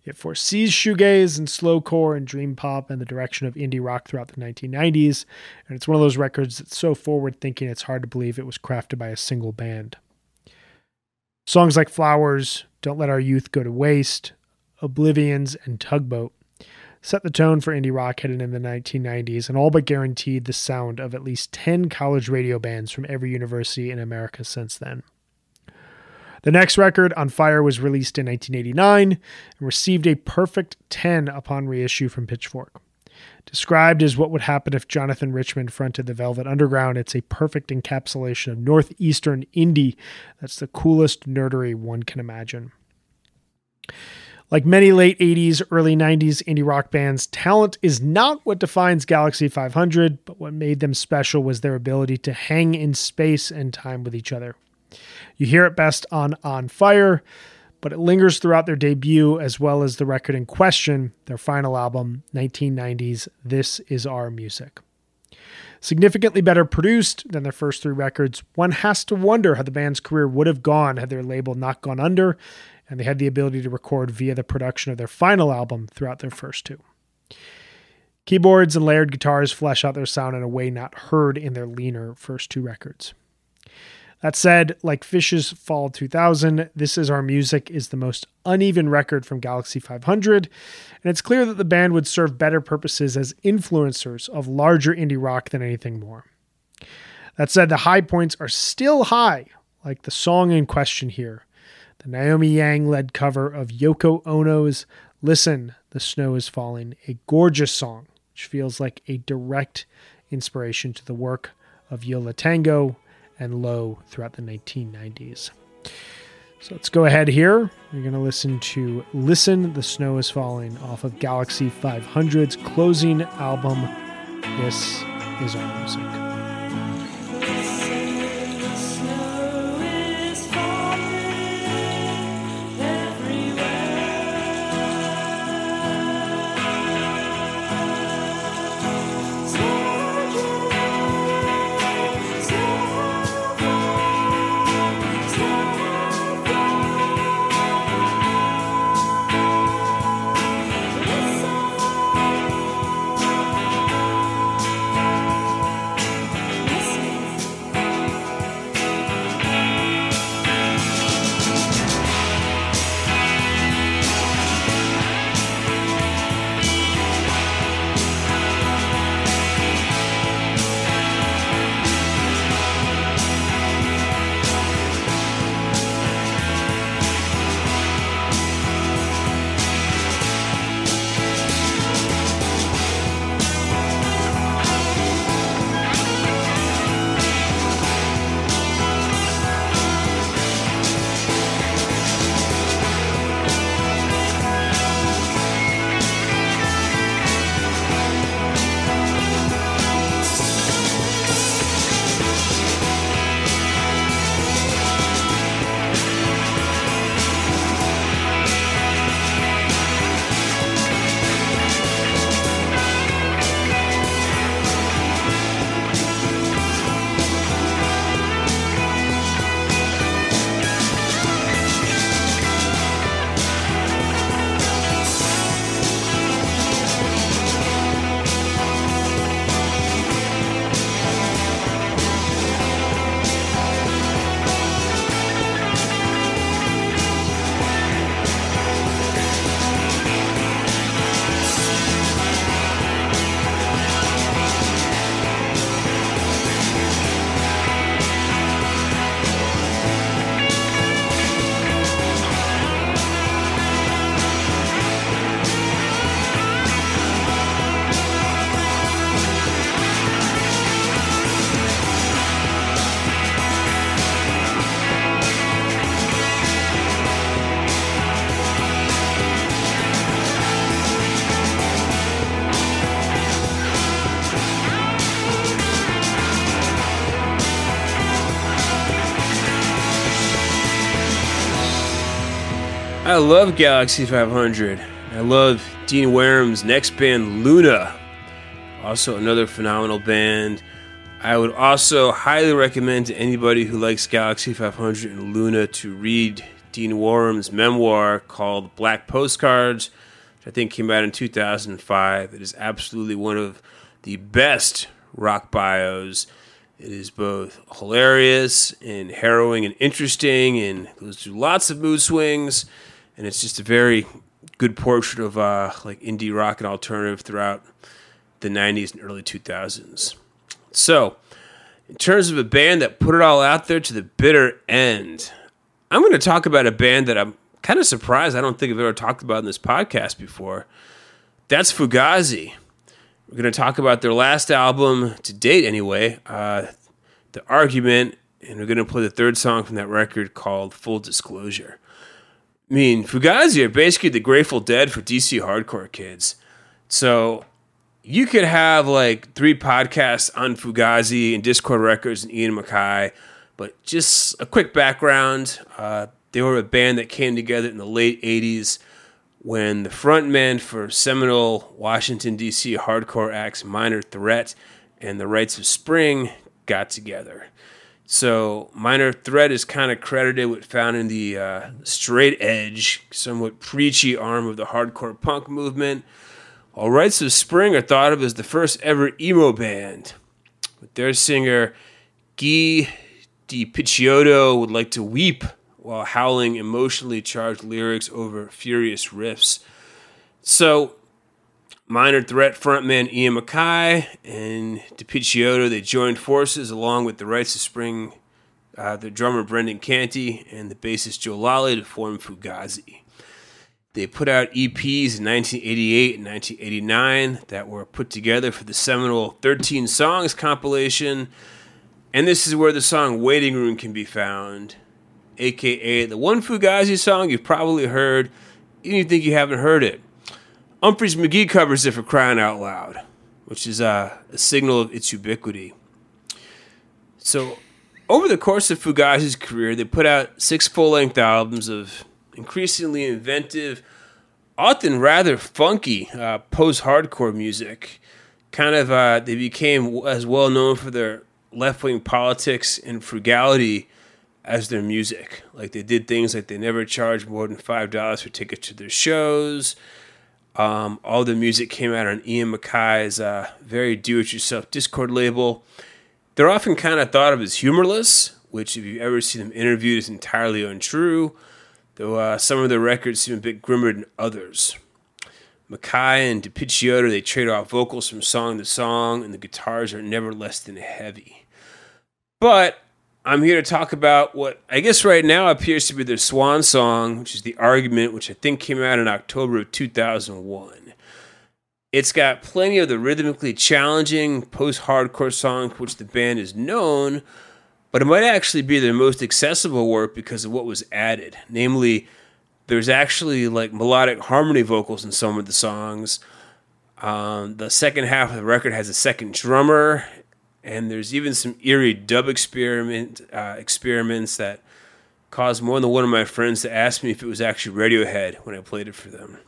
It foresees shoegaze and slowcore and dream pop and the direction of indie rock throughout the 1990s, and it's one of those records that's so forward thinking it's hard to believe it was crafted by a single band. Songs like Flowers, Don't Let Our Youth Go to Waste, Oblivions, and Tugboat set the tone for indie rock heading in the 1990s and all but guaranteed the sound of at least 10 college radio bands from every university in America since then. The next record, On Fire, was released in 1989 and received a perfect 10 upon reissue from Pitchfork. Described as what would happen if Jonathan Richman fronted the Velvet Underground, it's a perfect encapsulation of Northeastern indie that's the coolest nerdery one can imagine. Like many late 80s, early 90s indie rock bands, talent is not what defines Galaxy 500, but what made them special was their ability to hang in space and time with each other. You hear it best on On Fire, but it lingers throughout their debut as well as the record in question, their final album, 1990's This Is Our Music. Significantly better produced than their first three records, one has to wonder how the band's career would have gone had their label not gone under and they had the ability to record via the production of their final album throughout their first two. Keyboards and layered guitars flesh out their sound in a way not heard in their leaner first two records. That said, like Phish's Fall 2000, This Is Our Music is the most uneven record from Galaxy 500, and it's clear that the band would serve better purposes as influencers of larger indie rock than anything more. That said, the high points are still high, like the song in question here, the Naomi Yang led cover of Yoko Ono's Listen, the Snow is Falling, a gorgeous song, which feels like a direct inspiration to the work of Yo La Tengo and Low throughout the 1990s. So let's go ahead here. We're going to listen to Listen, the Snow is Falling off of Galaxy 500's closing album. This is our music. I love Galaxy 500. I love Dean Wareham's next band, Luna. Also, another phenomenal band. I would also highly recommend to anybody who likes Galaxy 500 and Luna to read Dean Wareham's memoir called Black Postcards, which I think came out in 2005. It is absolutely one of the best rock bios. It is both hilarious and harrowing and interesting and goes through lots of mood swings and it's just a very good portrait of uh, like indie rock and alternative throughout the 90s and early 2000s. So, in terms of a band that put it all out there to the bitter end, I'm going to talk about a band that I'm kind of surprised I don't think I've ever talked about in this podcast before. That's Fugazi. We're going to talk about their last album to date, anyway, uh, The Argument, and we're going to play the third song from that record called Full Disclosure. I mean, Fugazi are basically the Grateful Dead for DC hardcore kids. So you could have like three podcasts on Fugazi and Dischord Records and Ian MacKaye, but just a quick background. Uh, they were a band that came together in the late 80s when the frontman for seminal Washington, D.C. hardcore acts Minor Threat and the Rites of Spring got together. So Minor Threat is kind of credited with founding the uh, straight edge, somewhat preachy arm of the hardcore punk movement. While Rites of Spring are thought of as the first ever emo band, with their singer Guy Di Picciotto would like to weep while howling emotionally charged lyrics over furious riffs. So Minor Threat frontman Ian MacKaye and DiPicciotto, they joined forces along with the Rites of Spring, uh, the drummer Brendan Canty, and the bassist Joe Lally to form Fugazi. They put out EPs in 1988 and 1989 that were put together for the seminal 13 Songs compilation, and this is where the song Waiting Room can be found, aka the one Fugazi song you've probably heard, even if you think you haven't heard it. Umphrey's McGee covers it for crying out loud, which is uh, a signal of its ubiquity. So, over the course of Fugazi's career, they put out six full length albums of increasingly inventive, often rather funky uh, post hardcore music. Kind of, uh, they became as well known for their left wing politics and frugality as their music. Like they did things like they never charged more than five dollars for tickets to their shows. Um, all the music came out on Ian MacKaye's uh, very do-it-yourself Dischord label. They're often kind of thought of as humorless, which if you've ever see them interviewed is entirely untrue. Though uh, some of their records seem a bit grimmer than others. MacKaye and DiPicciotto, they trade off vocals from song to song, and the guitars are never less than heavy. But I'm here to talk about what I guess right now appears to be their swan song, which is The Argument, which I think came out in October of 2001. It's got plenty of the rhythmically challenging post hardcore song for which the band is known, but it might actually be their most accessible work because of what was added. Namely, there's actually like melodic harmony vocals in some of the songs. Um, the second half of the record has a second drummer, and there's even some eerie dub experiment uh, experiments that caused more than one of my friends to ask me if it was actually Radiohead when I played it for them.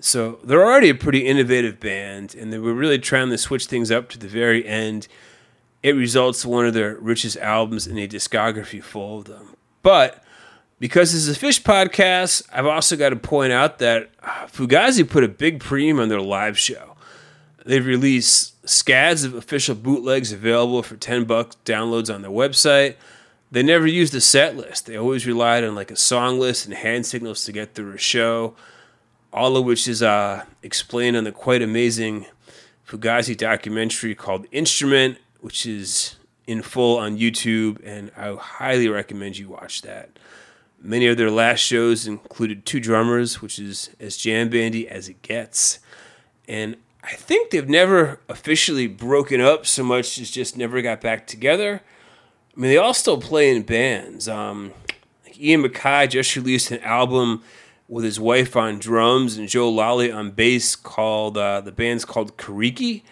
So they're already a pretty innovative band, and they were really trying to switch things up to the very end. It results in one of their richest albums in a discography full of them. But because this is a Phish podcast, I've also got to point out that Fugazi put a big premium on their live show. They've released scads of official bootlegs available for 10 bucks downloads on their website. They never used a set list. They always relied on like a song list and hand signals to get through a show, all of which is uh, explained on the quite amazing Fugazi documentary called Instrument, which is in full on YouTube, and I highly recommend you watch that. Many of their last shows included two drummers, which is as jam bandy as it gets. And I think they've never officially broken up so much as just never got back together. I mean, they all still play in bands. Um, like Ian MacKaye just released an album with his wife on drums and Joe Lally on bass called, uh, the band's called Coriky.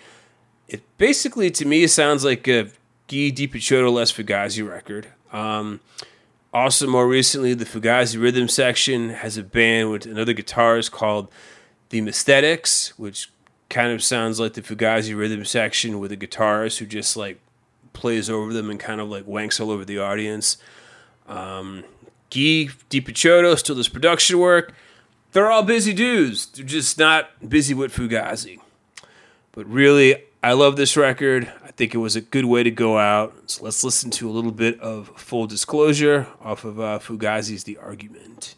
It basically, to me, sounds like a Guy DiPicciotto Les Fugazi record. Um, also, more recently, the Fugazi Rhythm section has a band with another guitarist called the Messthetics, which kind of sounds like the Fugazi Rhythm section with a guitarist who just like plays over them and kind of like wanks all over the audience. Um, Guy DiPicciotto still does production work. They're all busy dudes. They're just not busy with Fugazi. But really, I love this record. I think it was a good way to go out. So let's listen to a little bit of Full Disclosure off of uh, Fugazi's The Argument.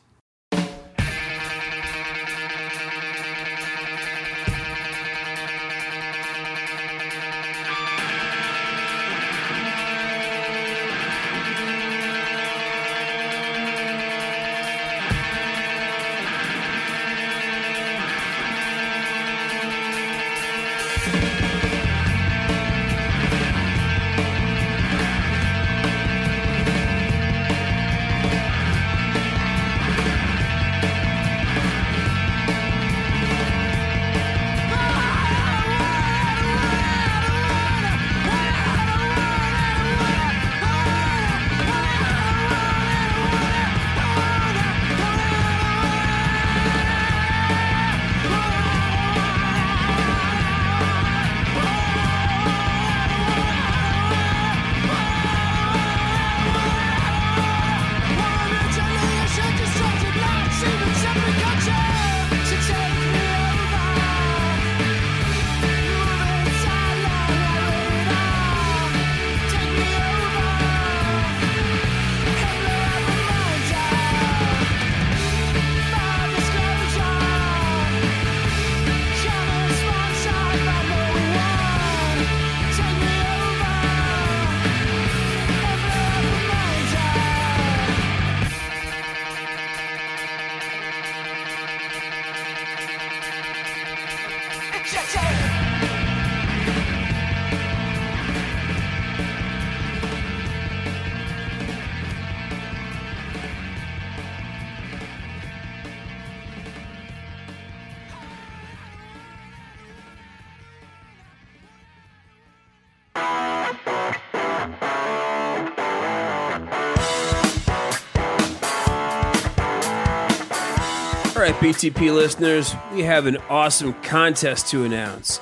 BTP listeners, we have an awesome contest to announce.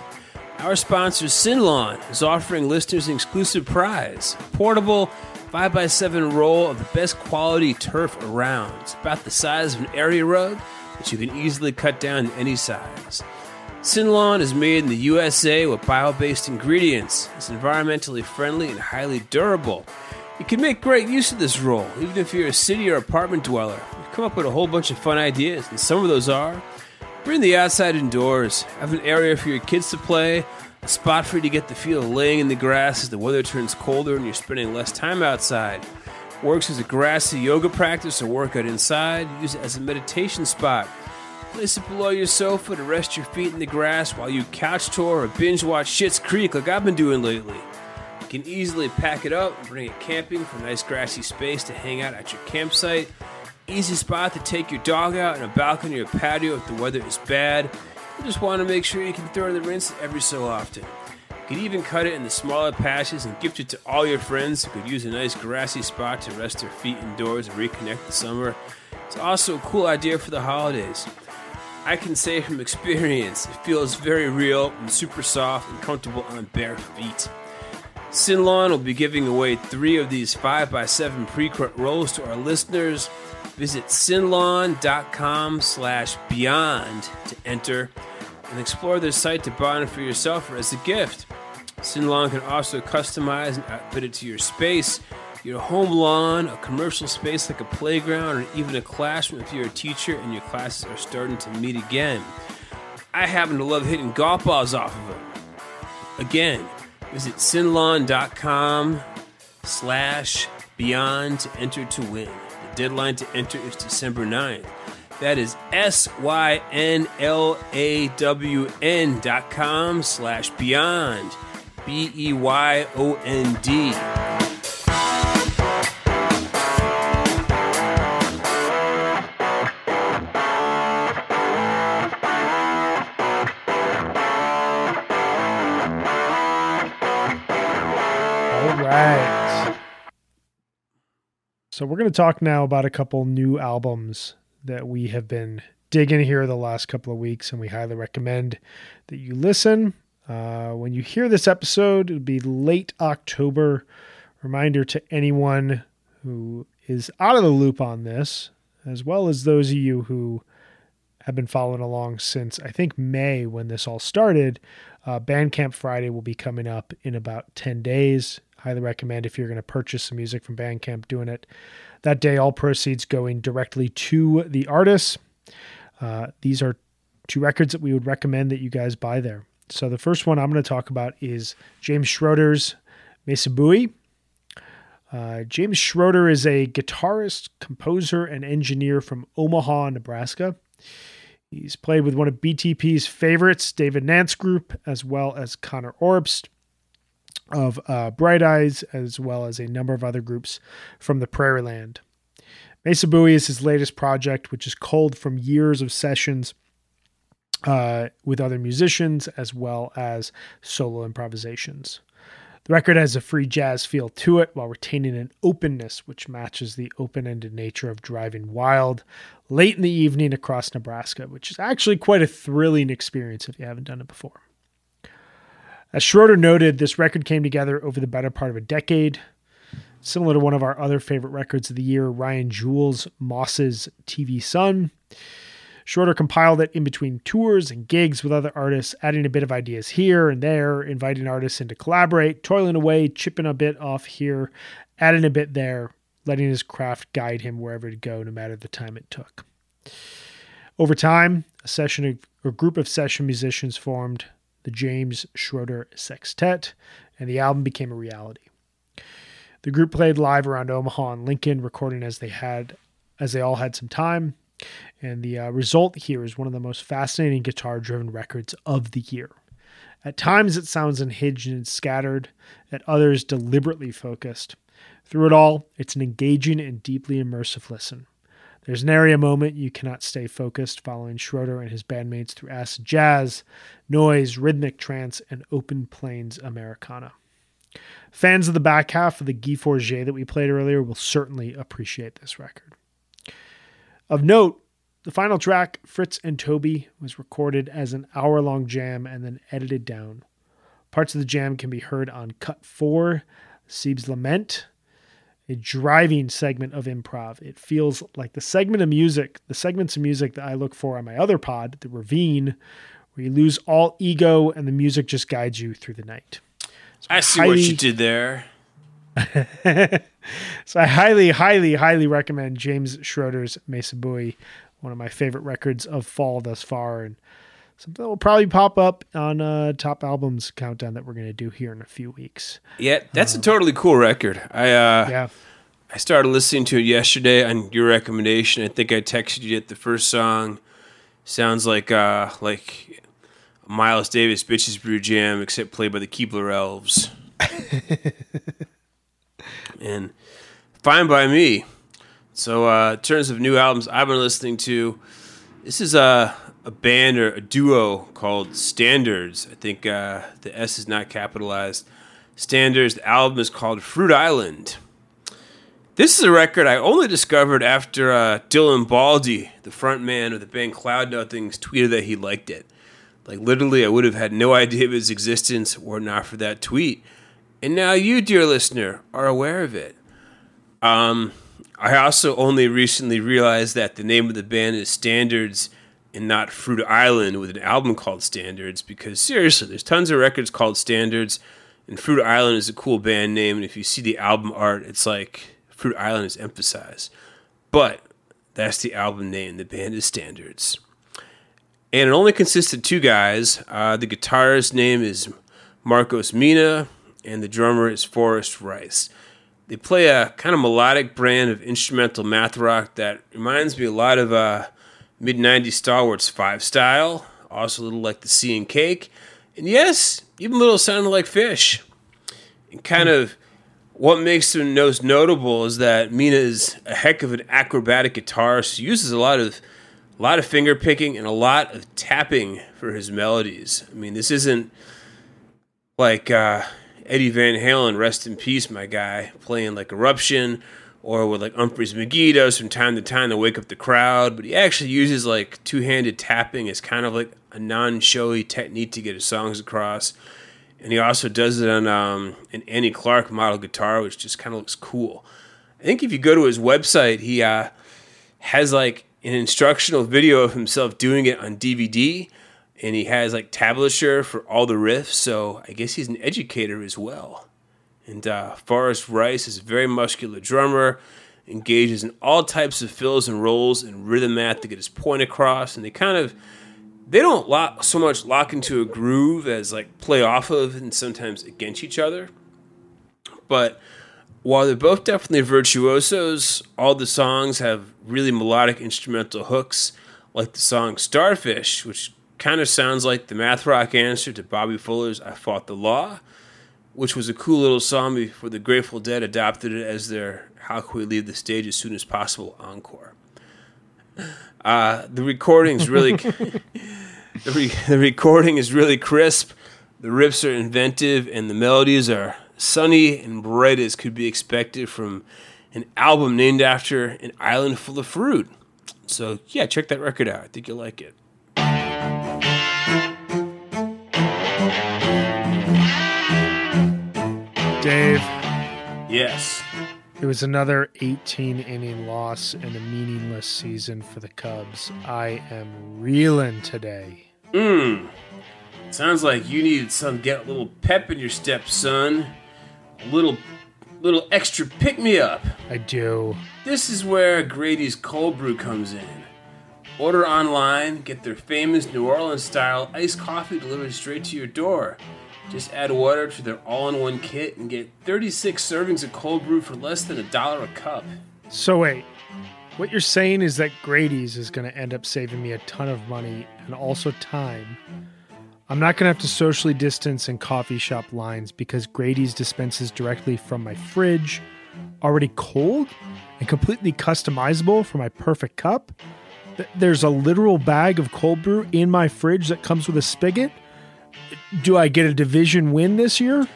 Our sponsor, SYNLawn, is offering listeners an exclusive prize portable 5x7 roll of the best quality turf around. It's about the size of an area rug that you can easily cut down to any size. SYNLawn is made in the USA with bio based ingredients. It's environmentally friendly and highly durable. You can make great use of this roll, even if you're a city or apartment dweller. Come up with a whole bunch of fun ideas, and some of those are bring the outside indoors, have an area for your kids to play, a spot for you to get the feel of laying in the grass as the weather turns colder and you're spending less time outside. Works as a grassy yoga practice or workout inside. Use it as a meditation spot. Place it below your sofa to rest your feet in the grass while you couch tour or binge watch Schitt's Creek like I've been doing lately. You can easily pack it up and bring it camping for a nice grassy space to hang out at your campsite. Easy spot to take your dog out on a balcony or patio if the weather is bad. You just want to make sure you can throw in the rinse every so often. You can even cut it in the smaller patches and gift it to all your friends who could use a nice grassy spot to rest their feet indoors and reconnect the summer. It's also a cool idea for the holidays. I can say from experience, it feels very real and super soft and comfortable on bare feet. SYNLawn will be giving away three of these 5x7 pre-cut rolls to our listeners. Visit synlawn.com slash beyond to enter and explore their site to buy one for yourself or as a gift. SYNLawn can also customize and outfit it to your space, your home lawn, a commercial space like a playground, or even a classroom if you're a teacher and your classes are starting to meet again. I happen to love hitting golf balls off of them. Again, visit synlawn.com slash beyond to enter to win. Deadline to enter is December 9th. That is S-Y-N-L-A-W-N dot com slash beyond. B-E-Y-O-N-D. So we're going to talk now about a couple new albums that we have been digging here the last couple of weeks, and we highly recommend that you listen. Uh, when you hear this episode, it'll be late October. Reminder to anyone who is out of the loop on this, as well as those of you who have been following along since I think May when this all started. Uh, Bandcamp Friday will be coming up in about 10 days. Highly recommend if you're going to purchase some music from Bandcamp, doing it that day. All proceeds going directly to the artists. Uh, these are two records that we would recommend that you guys buy there. So the first one I'm going to talk about is James Schroeder's Mesa Bui. Uh, James Schroeder is a guitarist, composer, and engineer from Omaha, Nebraska. He's played with one of BTP's favorites, David Nance Group, as well as Conor Oberst of uh, Bright Eyes, as well as a number of other groups from the Prairie Land. Mesa Bui is his latest project, which is culled from years of sessions uh, with other musicians, as well as solo improvisations. The record has a free jazz feel to it while retaining an openness which matches the open ended nature of driving wild late in the evening across Nebraska, which is actually quite a thrilling experience if you haven't done it before. As Schroeder noted, this record came together over the better part of a decade. Similar to one of our other favorite records of the year, Ryan Jewell's Moss's TV Sun. Schroeder compiled it in between tours and gigs with other artists, adding a bit of ideas here and there, inviting artists in to collaborate, toiling away, chipping a bit off here, adding a bit there, letting his craft guide him wherever to go, no matter the time it took. Over time, a session or group of session musicians formed the James Schroeder Sextet, and the album became a reality. The group played live around Omaha and Lincoln, recording as they had as they all had some time. And the uh, result here is one of the most fascinating guitar driven records of the year. At times it sounds unhinged and scattered, at others deliberately focused. Through it all, it's an engaging and deeply immersive listen. There's an area moment you cannot stay focused following Schroeder and his bandmates through acid jazz, noise, rhythmic trance, and open plains Americana. Fans of the back half of the Guy Forget that we played earlier will certainly appreciate this record. Of note, The final track, Fritz and Toby, was recorded as an hour long jam and then edited down. Parts of the jam can be heard on Cut 4, Siebes Lament, a driving segment of improv. It feels like the segment of music, the segments of music that I look for on my other pod, The Ravine, where you lose all ego and the music just guides you through the night. I see what you did there. So I highly, highly, highly recommend James Schroeder's Mesa Booey, one of my favorite records of fall thus far, and something that will probably pop up on uh, top albums countdown that we're going to do here in a few weeks. Yeah, that's a totally cool record. I uh, Yeah, I started listening to it yesterday on your recommendation. I think I texted you it. The first song sounds like uh like Miles Davis Bitches Brew Jam, except played by the Keebler Elves. and fine by me. So uh, in terms of new albums I've been listening to, this is a a band or a duo called Standards. I think uh, the S is not capitalized. Standards. The album is called Fruit Island. This is a record I only discovered after uh, Dylan Baldi, the frontman of the band Cloud Nothings, tweeted that he liked it. Like literally, I would have had no idea of its existence were it not for that tweet. And now you, dear listener, are aware of it. Um, I also only recently realized that the name of the band is Standards and not Fruit Island with an album called Standards because seriously, there's tons of records called Standards, and Fruit Island is a cool band name. And if you see the album art, it's like Fruit Island is emphasized. But that's the album name. The band is Standards. And it only consists of two guys. Uh, the guitarist's name is Marcos Mena, and the drummer is Forrest Rice. They play a kind of melodic brand of instrumental math rock that reminds me a lot of uh, mid 90s Star Wars 5 style, also a little like the Sea and Cake, and yes, even a little sounding like Phish. And kind of what makes them most notable is that Mena is a heck of an acrobatic guitarist. He uses a lot of a lot of finger picking and a lot of tapping for his melodies. I mean, this isn't like uh, Eddie Van Halen, rest in peace, my guy, playing like Eruption or with like Umphrey's McGee from time to time to wake up the crowd. But he actually uses like two handed tapping as kind of like a non showy technique to get his songs across. And he also does it on um, an Annie Clark model guitar, which just kind of looks cool. I think if you go to his website, he uh, has like an instructional video of himself doing it on DVD, and he has like tablature for all the riffs. So I guess he's an educator as well. And uh, Forrest Rice is a very muscular drummer, engages in all types of fills and rolls and rhythm math to get his point across. And they kind of they don't lock so much lock into a groove as like play off of and sometimes against each other. But while they're both definitely virtuosos, all the songs have really melodic instrumental hooks, like the song Starfish, which kind of sounds like the math rock answer to Bobby Fuller's I Fought the Law, which was a cool little song before the Grateful Dead adopted it as their How Can We Leave the Stage as Soon as Possible encore. Uh, the recording's really the, re- the recording is really crisp. The riffs are inventive, and the melodies are sunny and bright as could be expected from an album named after an island full of fruit. So yeah, check that record out. I think you'll like it. Dave, Yes. it was another 18 inning loss and a meaningless season for the Cubs. I am reeling today. Mmm. Sounds like you needed some get a little pep in your step, son. A little little extra pick me up. I do. This is where Grady's cold brew comes in. Order online, get their famous New Orleans style iced coffee delivered straight to your door. Just add water to their all in one kit and get 36 servings of cold brew for less than a dollar a cup. So wait, what you're saying is that Grady's is going to end up saving me a ton of money and also time. I'm not going to have to socially distance in coffee shop lines because Grady's dispenses directly from my fridge, already cold and completely customizable for my perfect cup. There's a literal bag of cold brew in my fridge that comes with a spigot. Do I get a division win this year?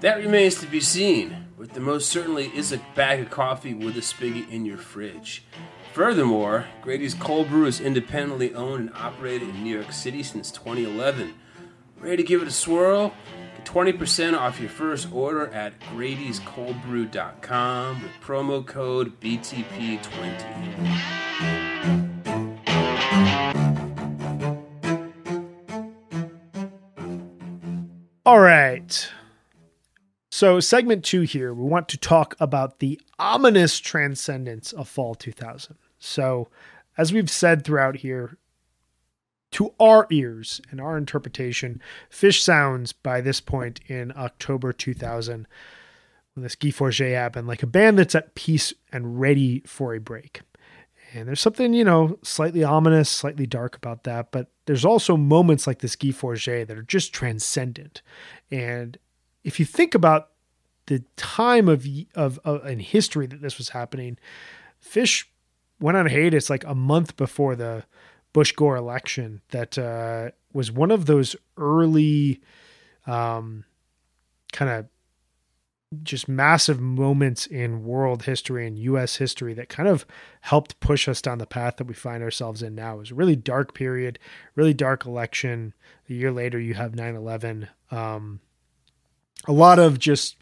That remains to be seen, but the most certainly is a bag of coffee with a spigot in your fridge. Furthermore, Grady's Cold Brew is independently owned and operated in New York City since 2011. Ready to give it a swirl? Get 20% off your first order at Grady'sColdBrew.com with promo code BTP20. All right. So, segment two here, we want to talk about the ominous transcendence of fall 2000. So, as we've said throughout here, to our ears and our interpretation, Phish sounds by this point in October 2000, when this Guy Forget happened, like a band that's at peace and ready for a break. And there's something, you know, slightly ominous, slightly dark about that. But there's also moments like this Guy Forget that are just transcendent. And if you think about the time of, of, of in history that this was happening, Phish went on hiatus like a month before the Bush Gore election. That uh, was one of those early um, kind of just massive moments in world history and US history that kind of helped push us down the path that we find ourselves in now. It was a really dark period, really dark election. A year later, you have 9 11. Um, a lot of just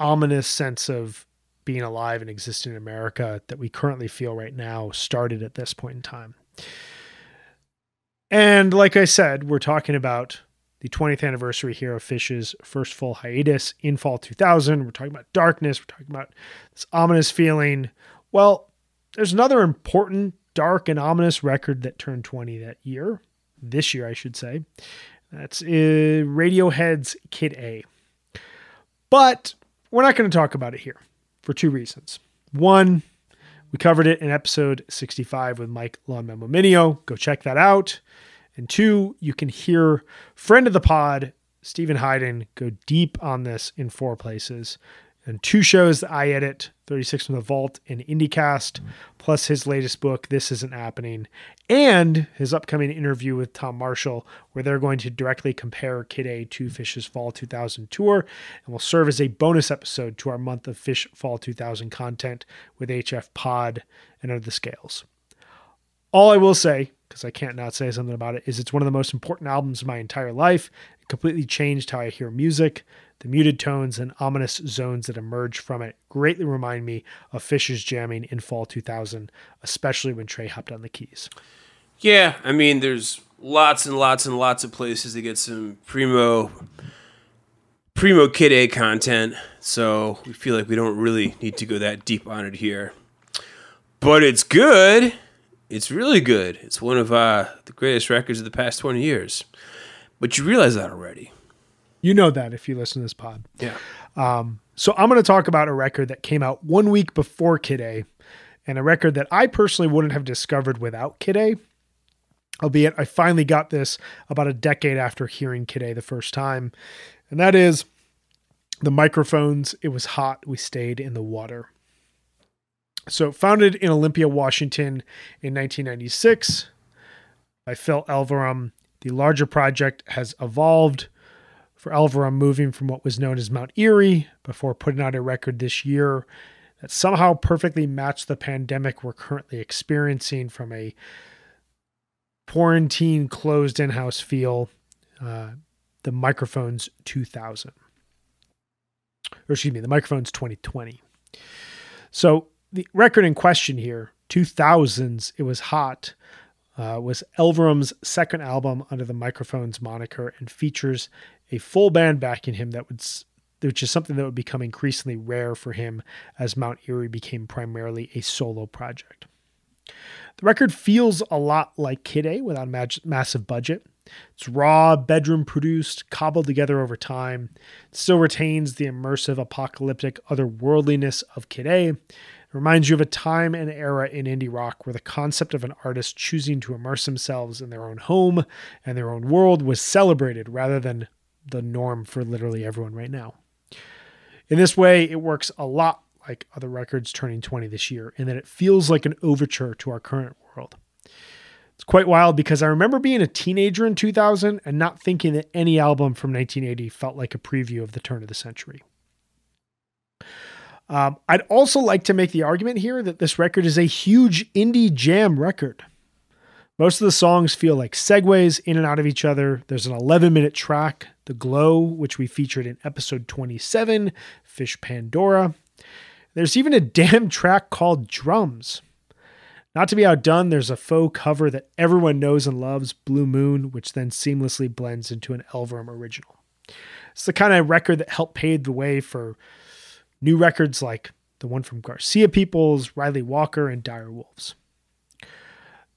ominous sense of being alive and existing in America that we currently feel right now started at this point in time. And like I said, we're talking about the 20th anniversary here of Phish's first full hiatus in fall 2000. We're talking about darkness. We're talking about this ominous feeling. Well, there's another important, dark, and ominous record that turned 20 that year, this year, I should say. That's uh, Radiohead's Kid A. But we're not going to talk about it here for two reasons. One, we covered it in episode 65 with Mike Lawnmemo Minio. Go check that out. And two, you can hear friend of the pod, Steven Hyden, go deep on this in four places. And two shows that I edit 36 from the Vault and IndieCast, plus his latest book, This Isn't Happening, and his upcoming interview with Tom Marshall, where they're going to directly compare Kid A to Phish's Fall 2000 tour and will serve as a bonus episode to our month of Phish Fall 2000 content with HF Pod and Under the Scales. All I will say, because I can't not say something about it, is it's one of the most important albums of my entire life. It completely changed how I hear music. The muted tones and ominous zones that emerge from it greatly remind me of Fisher's jamming in fall 2000, especially when Trey hopped on the keys. Yeah, I mean, there's lots and lots and lots of places to get some primo primo Kid A content, so we feel like we don't really need to go that deep on it here. But it's good. It's really good. It's one of uh, the greatest records of the past 20 years. But you realize that already. You know that if you listen to this pod. Yeah. So I'm going to talk about a record that came out one week before Kid A, and a record that I personally wouldn't have discovered without Kid A. Albeit I finally got this about a decade after hearing Kid A the first time, and that is the microphones. It was hot. We stayed in the water. So founded in Olympia, Washington in 1996 by Phil Elverum, the larger project has evolved for Elverum moving from what was known as Mount Eerie before putting out a record this year that somehow perfectly matched the pandemic we're currently experiencing from a quarantine closed in house feel. Uh, the microphones 2000. Or excuse me, the microphones 2020. So the record in question here, 2000s, It Was Hot, uh, was Elverum's second album under the Microphones moniker and features a full band backing him that would, which is something that would become increasingly rare for him as Mount Eerie became primarily a solo project. The record feels a lot like Kid A without a mag- massive budget. It's raw, bedroom produced, cobbled together over time. It still retains the immersive, apocalyptic otherworldliness of Kid A. It reminds you of a time and era in indie rock where the concept of an artist choosing to immerse themselves in their own home and their own world was celebrated rather than the norm for literally everyone right now. In this way, it works a lot like other records turning 20 this year in that it feels like an overture to our current world. It's quite wild because I remember being a teenager in 2000 and not thinking that any album from 1980 felt like a preview of the turn of the century. Um, I'd also like to make the argument here that this record is a huge indie jam record. Most of the songs feel like segues in and out of each other. There's an 11 minute track, The Glow, which we featured in episode 27, Phish Pandora. There's even a damn track called Drums. Not to be outdone, there's a faux cover that everyone knows and loves, Blue Moon, which then seamlessly blends into an Elverum original. It's the kind of record that helped pave the way for new records like the one from Garcia Peoples, Ryley Walker, and Dire Wolves.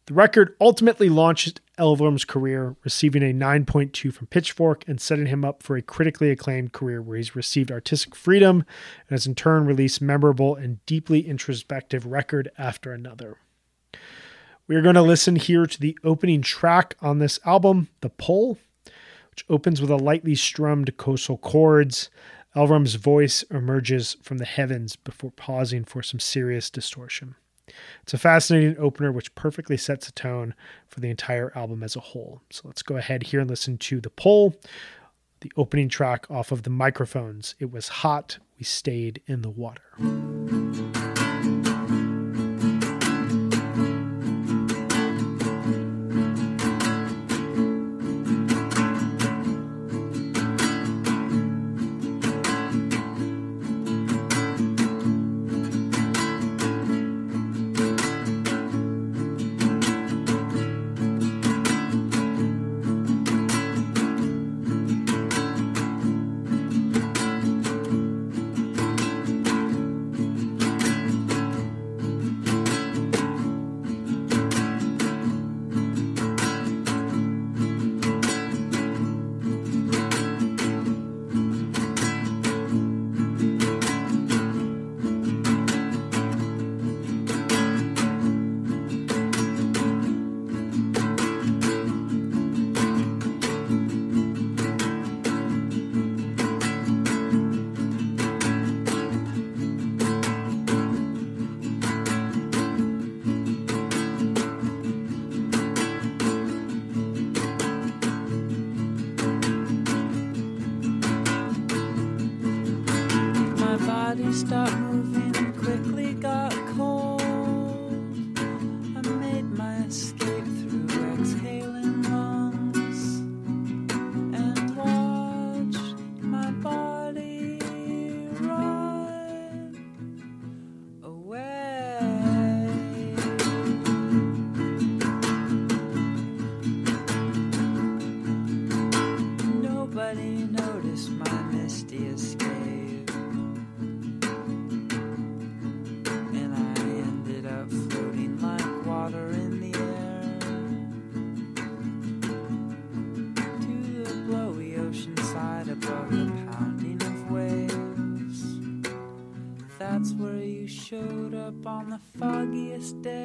The record ultimately launched Elverum's career, receiving a 9.2 from Pitchfork and setting him up for a critically acclaimed career where he's received artistic freedom and has in turn released memorable and deeply introspective record after another. We are going to listen here to the opening track on this album, The Pull, which opens with a lightly strummed coastal chords. Elverum's voice emerges from the heavens before pausing for some serious distortion. It's a fascinating opener which perfectly sets a tone for the entire album as a whole. So let's go ahead here and listen to The Pull, the opening track off of the microphones. It was hot, we stayed in the water. Stopped moving showed up on the foggiest day.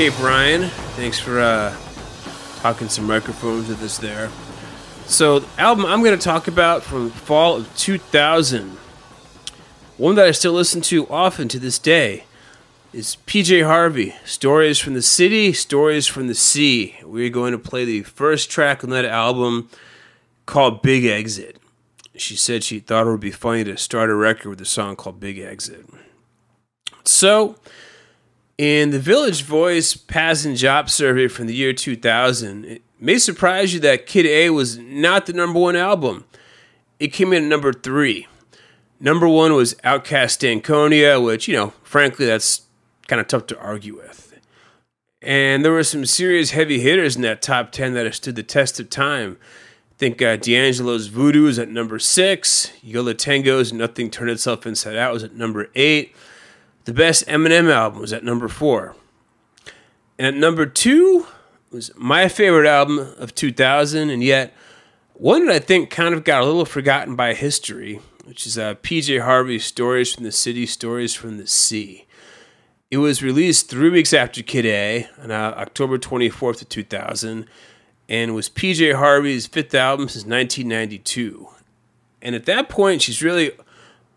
Okay, Brian, thanks for uh, talking some microphones with us there. So, the album I'm going to talk about from fall of 2000, one that I still listen to often to this day, is PJ Harvey. Stories from the City, Stories from the Sea. We're going to play the first track on that album called Big Exit. She said she thought it would be funny to start a record with a song called Big Exit. So, in the Village Voice Pazz and Jop survey from the year 2000, it may surprise you that Kid A was not the number one album. It came in at number three. Number one was OutKast Stankonia, which, you know, frankly, that's kind of tough to argue with. And there were some serious heavy hitters in that top 10 that have stood the test of time. I think uh, D'Angelo's Voodoo is at number six. Yo La Tengo's Nothing Turned Itself Inside Out was at number eight. The best Eminem album was at number four. And at number two was my favorite album of 2000, and yet one that I think kind of got a little forgotten by history, which is uh, PJ Harvey's Stories from the City, Stories from the Sea. It was released three weeks after Kid A on uh, October 24th of 2000 and was PJ Harvey's fifth album since 1992. And at that point, she's really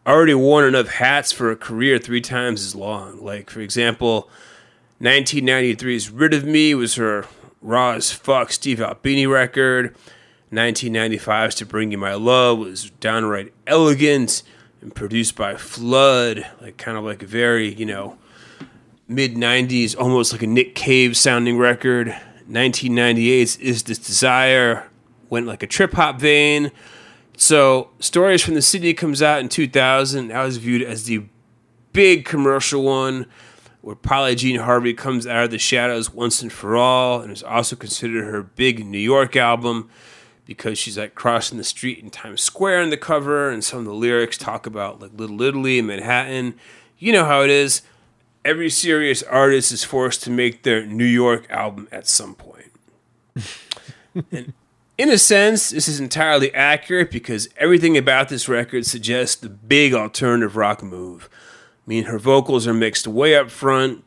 already worn enough hats for a career three times as long. Like, for example, 1993's Rid of Me was her raw as fuck Steve Albini record. 1995's To Bring You My Love was downright elegant and produced by Flood, like kind of like a very, you know, mid 90s, almost like a Nick Cave sounding record. 1998's Is This Desire went like a trip hop vein. So, Stories from the City comes out in 2000. That was viewed as the big commercial one where Polly Jean Harvey comes out of the shadows once and for all and is also considered her big New York album because she's like crossing the street in Times Square on the cover and some of the lyrics talk about like Little Italy and Manhattan. You know how it is. Every serious artist is forced to make their New York album at some point. and in a sense, this is entirely accurate because everything about this record suggests the big alternative rock move. I mean, her vocals are mixed way up front.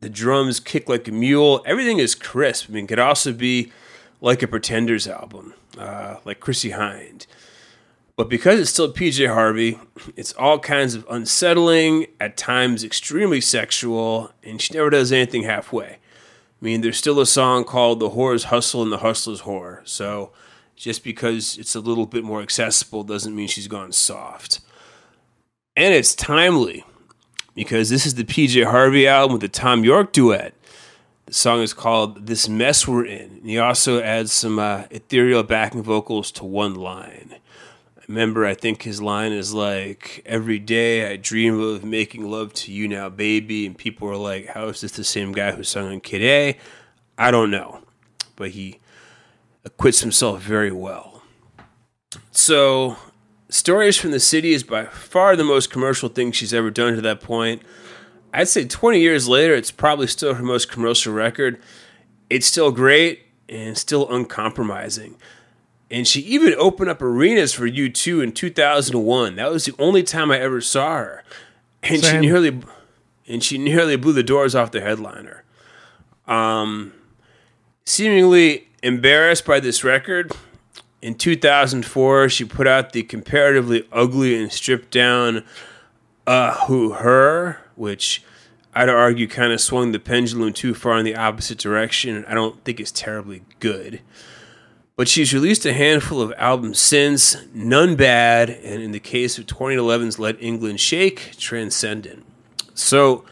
The drums kick like a mule. Everything is crisp. I mean, it could also be like a Pretenders album, uh, like Chrissie Hynde. But because it's still PJ Harvey, it's all kinds of unsettling, at times extremely sexual, and she never does anything halfway. I mean, there's still a song called The Whore's Hustle and the Hustler's Whore. So just because it's a little bit more accessible doesn't mean she's gone soft. And it's timely because this is the PJ Harvey album with the Thom Yorke duet. The song is called This Mess We're In. And he also adds some uh, ethereal backing vocals to one line. Remember, I think his line is like, Every day I dream of making love to you now, baby. And people are like, How is this the same guy who sung on Kid A? I don't know. But he acquits himself very well. So, Stories from the City is by far the most commercial thing she's ever done to that point. I'd say 20 years later, it's probably still her most commercial record. It's still great and still uncompromising. And she even opened up arenas for U2 in 2001. That was the only time I ever saw her. And Same. she nearly and she nearly blew the doors off the headliner. Um, seemingly embarrassed by this record, in 2004 she put out the comparatively ugly and stripped down uh who her which i'd argue kind of swung the pendulum too far in the opposite direction and i don't think it's terribly good but she's released a handful of albums since none bad and in the case of 2011's let england shake transcendent. So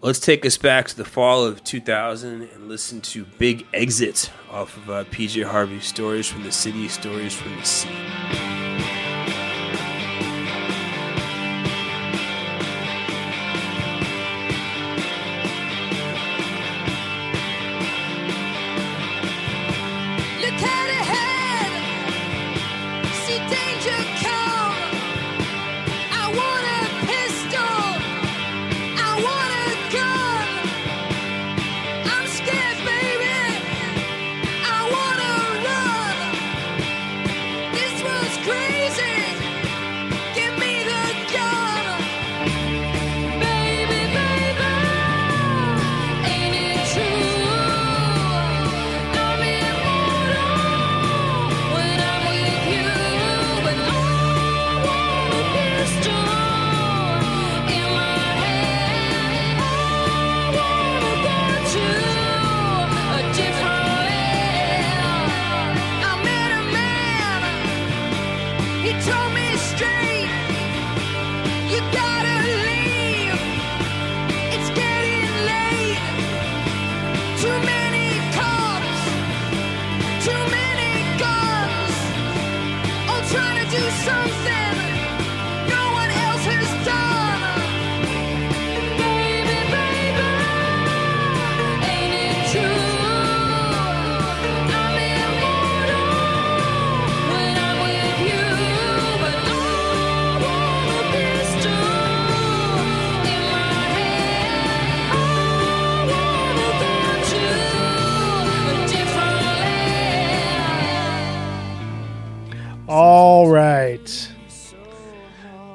let's take us back to the fall of 2000 and listen to big exit off of uh, pj harvey's stories from the city stories from the sea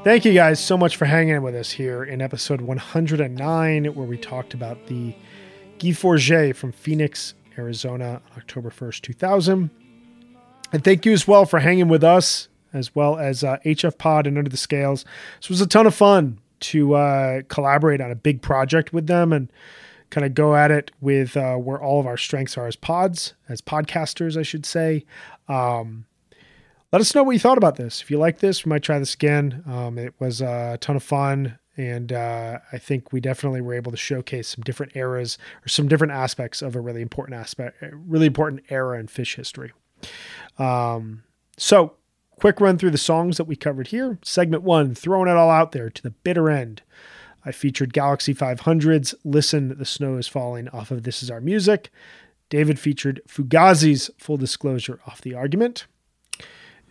Thank you guys so much for hanging with us here in episode 109, where we talked about the Guy Forget from Phoenix, Arizona, October 1st, 2000. And thank you as well for hanging with us, as well as uh, HF Pod and Under the Scales. This was a ton of fun to uh, collaborate on a big project with them and kind of go at it with uh, where all of our strengths are as pods, as podcasters, I should say. Um, let us know what you thought about this. If you like this, we might try this again. Um, it was a ton of fun, and uh, I think we definitely were able to showcase some different eras or some different aspects of a really important aspect, really important era in Phish history. Um, so, quick run through the songs that we covered here. Segment one, throwing it all out there to the bitter end. I featured Galaxy 500's Listen, the Snow is Falling off of This Is Our Music. David featured Fugazi's Full Disclosure off the argument.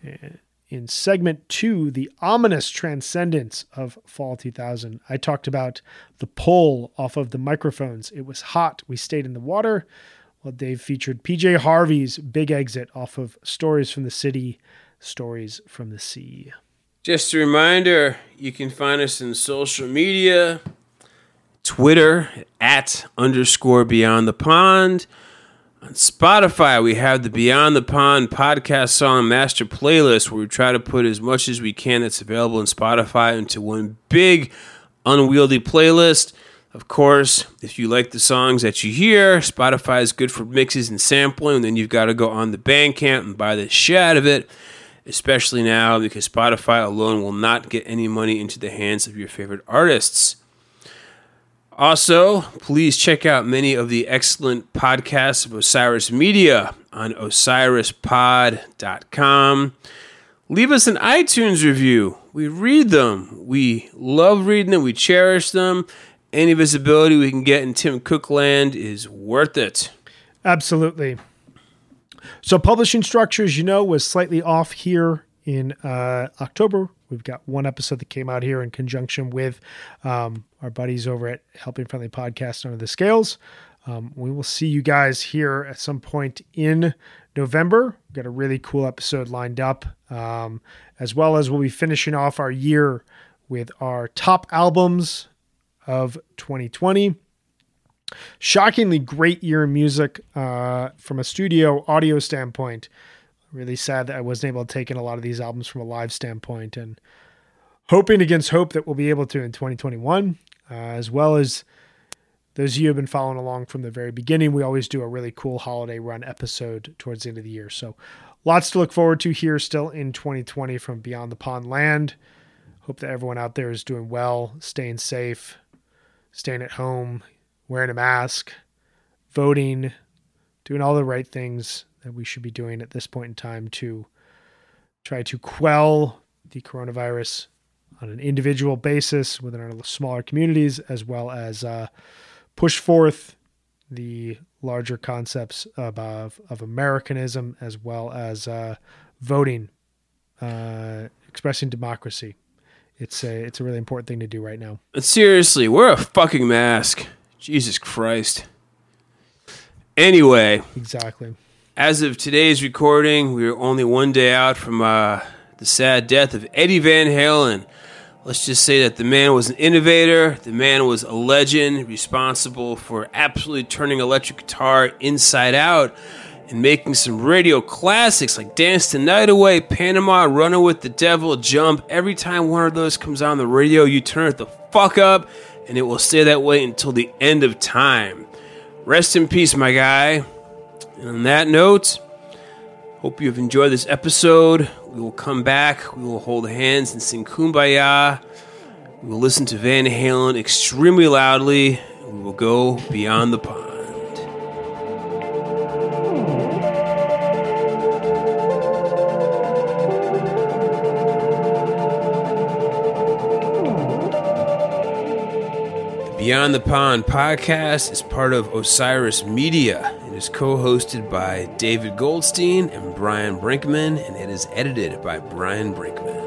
Uh, in segment two, the ominous transcendence of Fall 2000, I talked about the pull off of the microphones. It was hot. We stayed in the water. Well, Dave featured PJ Harvey's big exit off of Stories from the City, Stories from the Sea. Just a reminder, you can find us in social media, Twitter at underscore beyond the pond. On Spotify, we have the Beyond the Pond podcast song master playlist where we try to put as much as we can that's available in Spotify into one big unwieldy playlist. Of course, if you like the songs that you hear, Spotify is good for mixes and sampling. And Then you've got to go on the Bandcamp and buy the shit out of it, especially now because Spotify alone will not get any money into the hands of your favorite artists. Also, please check out many of the excellent podcasts of Osiris Media on osirispod.com. Leave us an iTunes review. We read them. We love reading them. We cherish them. Any visibility we can get in Tim Cook land is worth it. Absolutely. So publishing structures, you know, was slightly off here in uh, October. We've got one episode that came out here in conjunction with um, our buddies over at Helping Friendly Podcast Under the Scales. Um, we will see you guys here at some point in November. We've got a really cool episode lined up, um, as well as we'll be finishing off our year with our top albums of 2020 shockingly great year in music uh, from a studio audio standpoint. Really sad that I wasn't able to take in a lot of these albums from a live standpoint, and hoping against hope that we'll be able to in 2021, uh, as well as those of you who have been following along from the very beginning. We always do a really cool holiday run episode towards the end of the year, so lots to look forward to here still in 2020 from Beyond the Pond Land. Hope that everyone out there is doing well, staying safe, staying at home, wearing a mask, voting, doing all the right things that we should be doing at this point in time to try to quell the coronavirus on an individual basis within our smaller communities, as well as uh, push forth the larger concepts of, of, of Americanism, as well as uh, voting, uh, expressing democracy. It's a it's a really important thing to do right now. But seriously, wear a fucking mask. Jesus Christ. Anyway, Exactly. As of today's recording, we are only one day out from uh, the sad death of Eddie Van Halen. Let's just say that the man was an innovator, the man was a legend, responsible for absolutely turning electric guitar inside out, and making some radio classics like Dance the Night Away, Panama, Running with the Devil, Jump. Every time one of those comes on the radio, you turn it the fuck up, and it will stay that way until the end of time. Rest in peace, my guy. And on that note, hope you have enjoyed this episode. We will come back, we will hold hands and sing Kumbaya. We will listen to Van Halen extremely loudly. We will go beyond the pond. Beyond the Pond podcast is part of Osiris Media. Is co hosted by David Goldstein and Brian Brinkman, and it is edited by Brian Brinkman.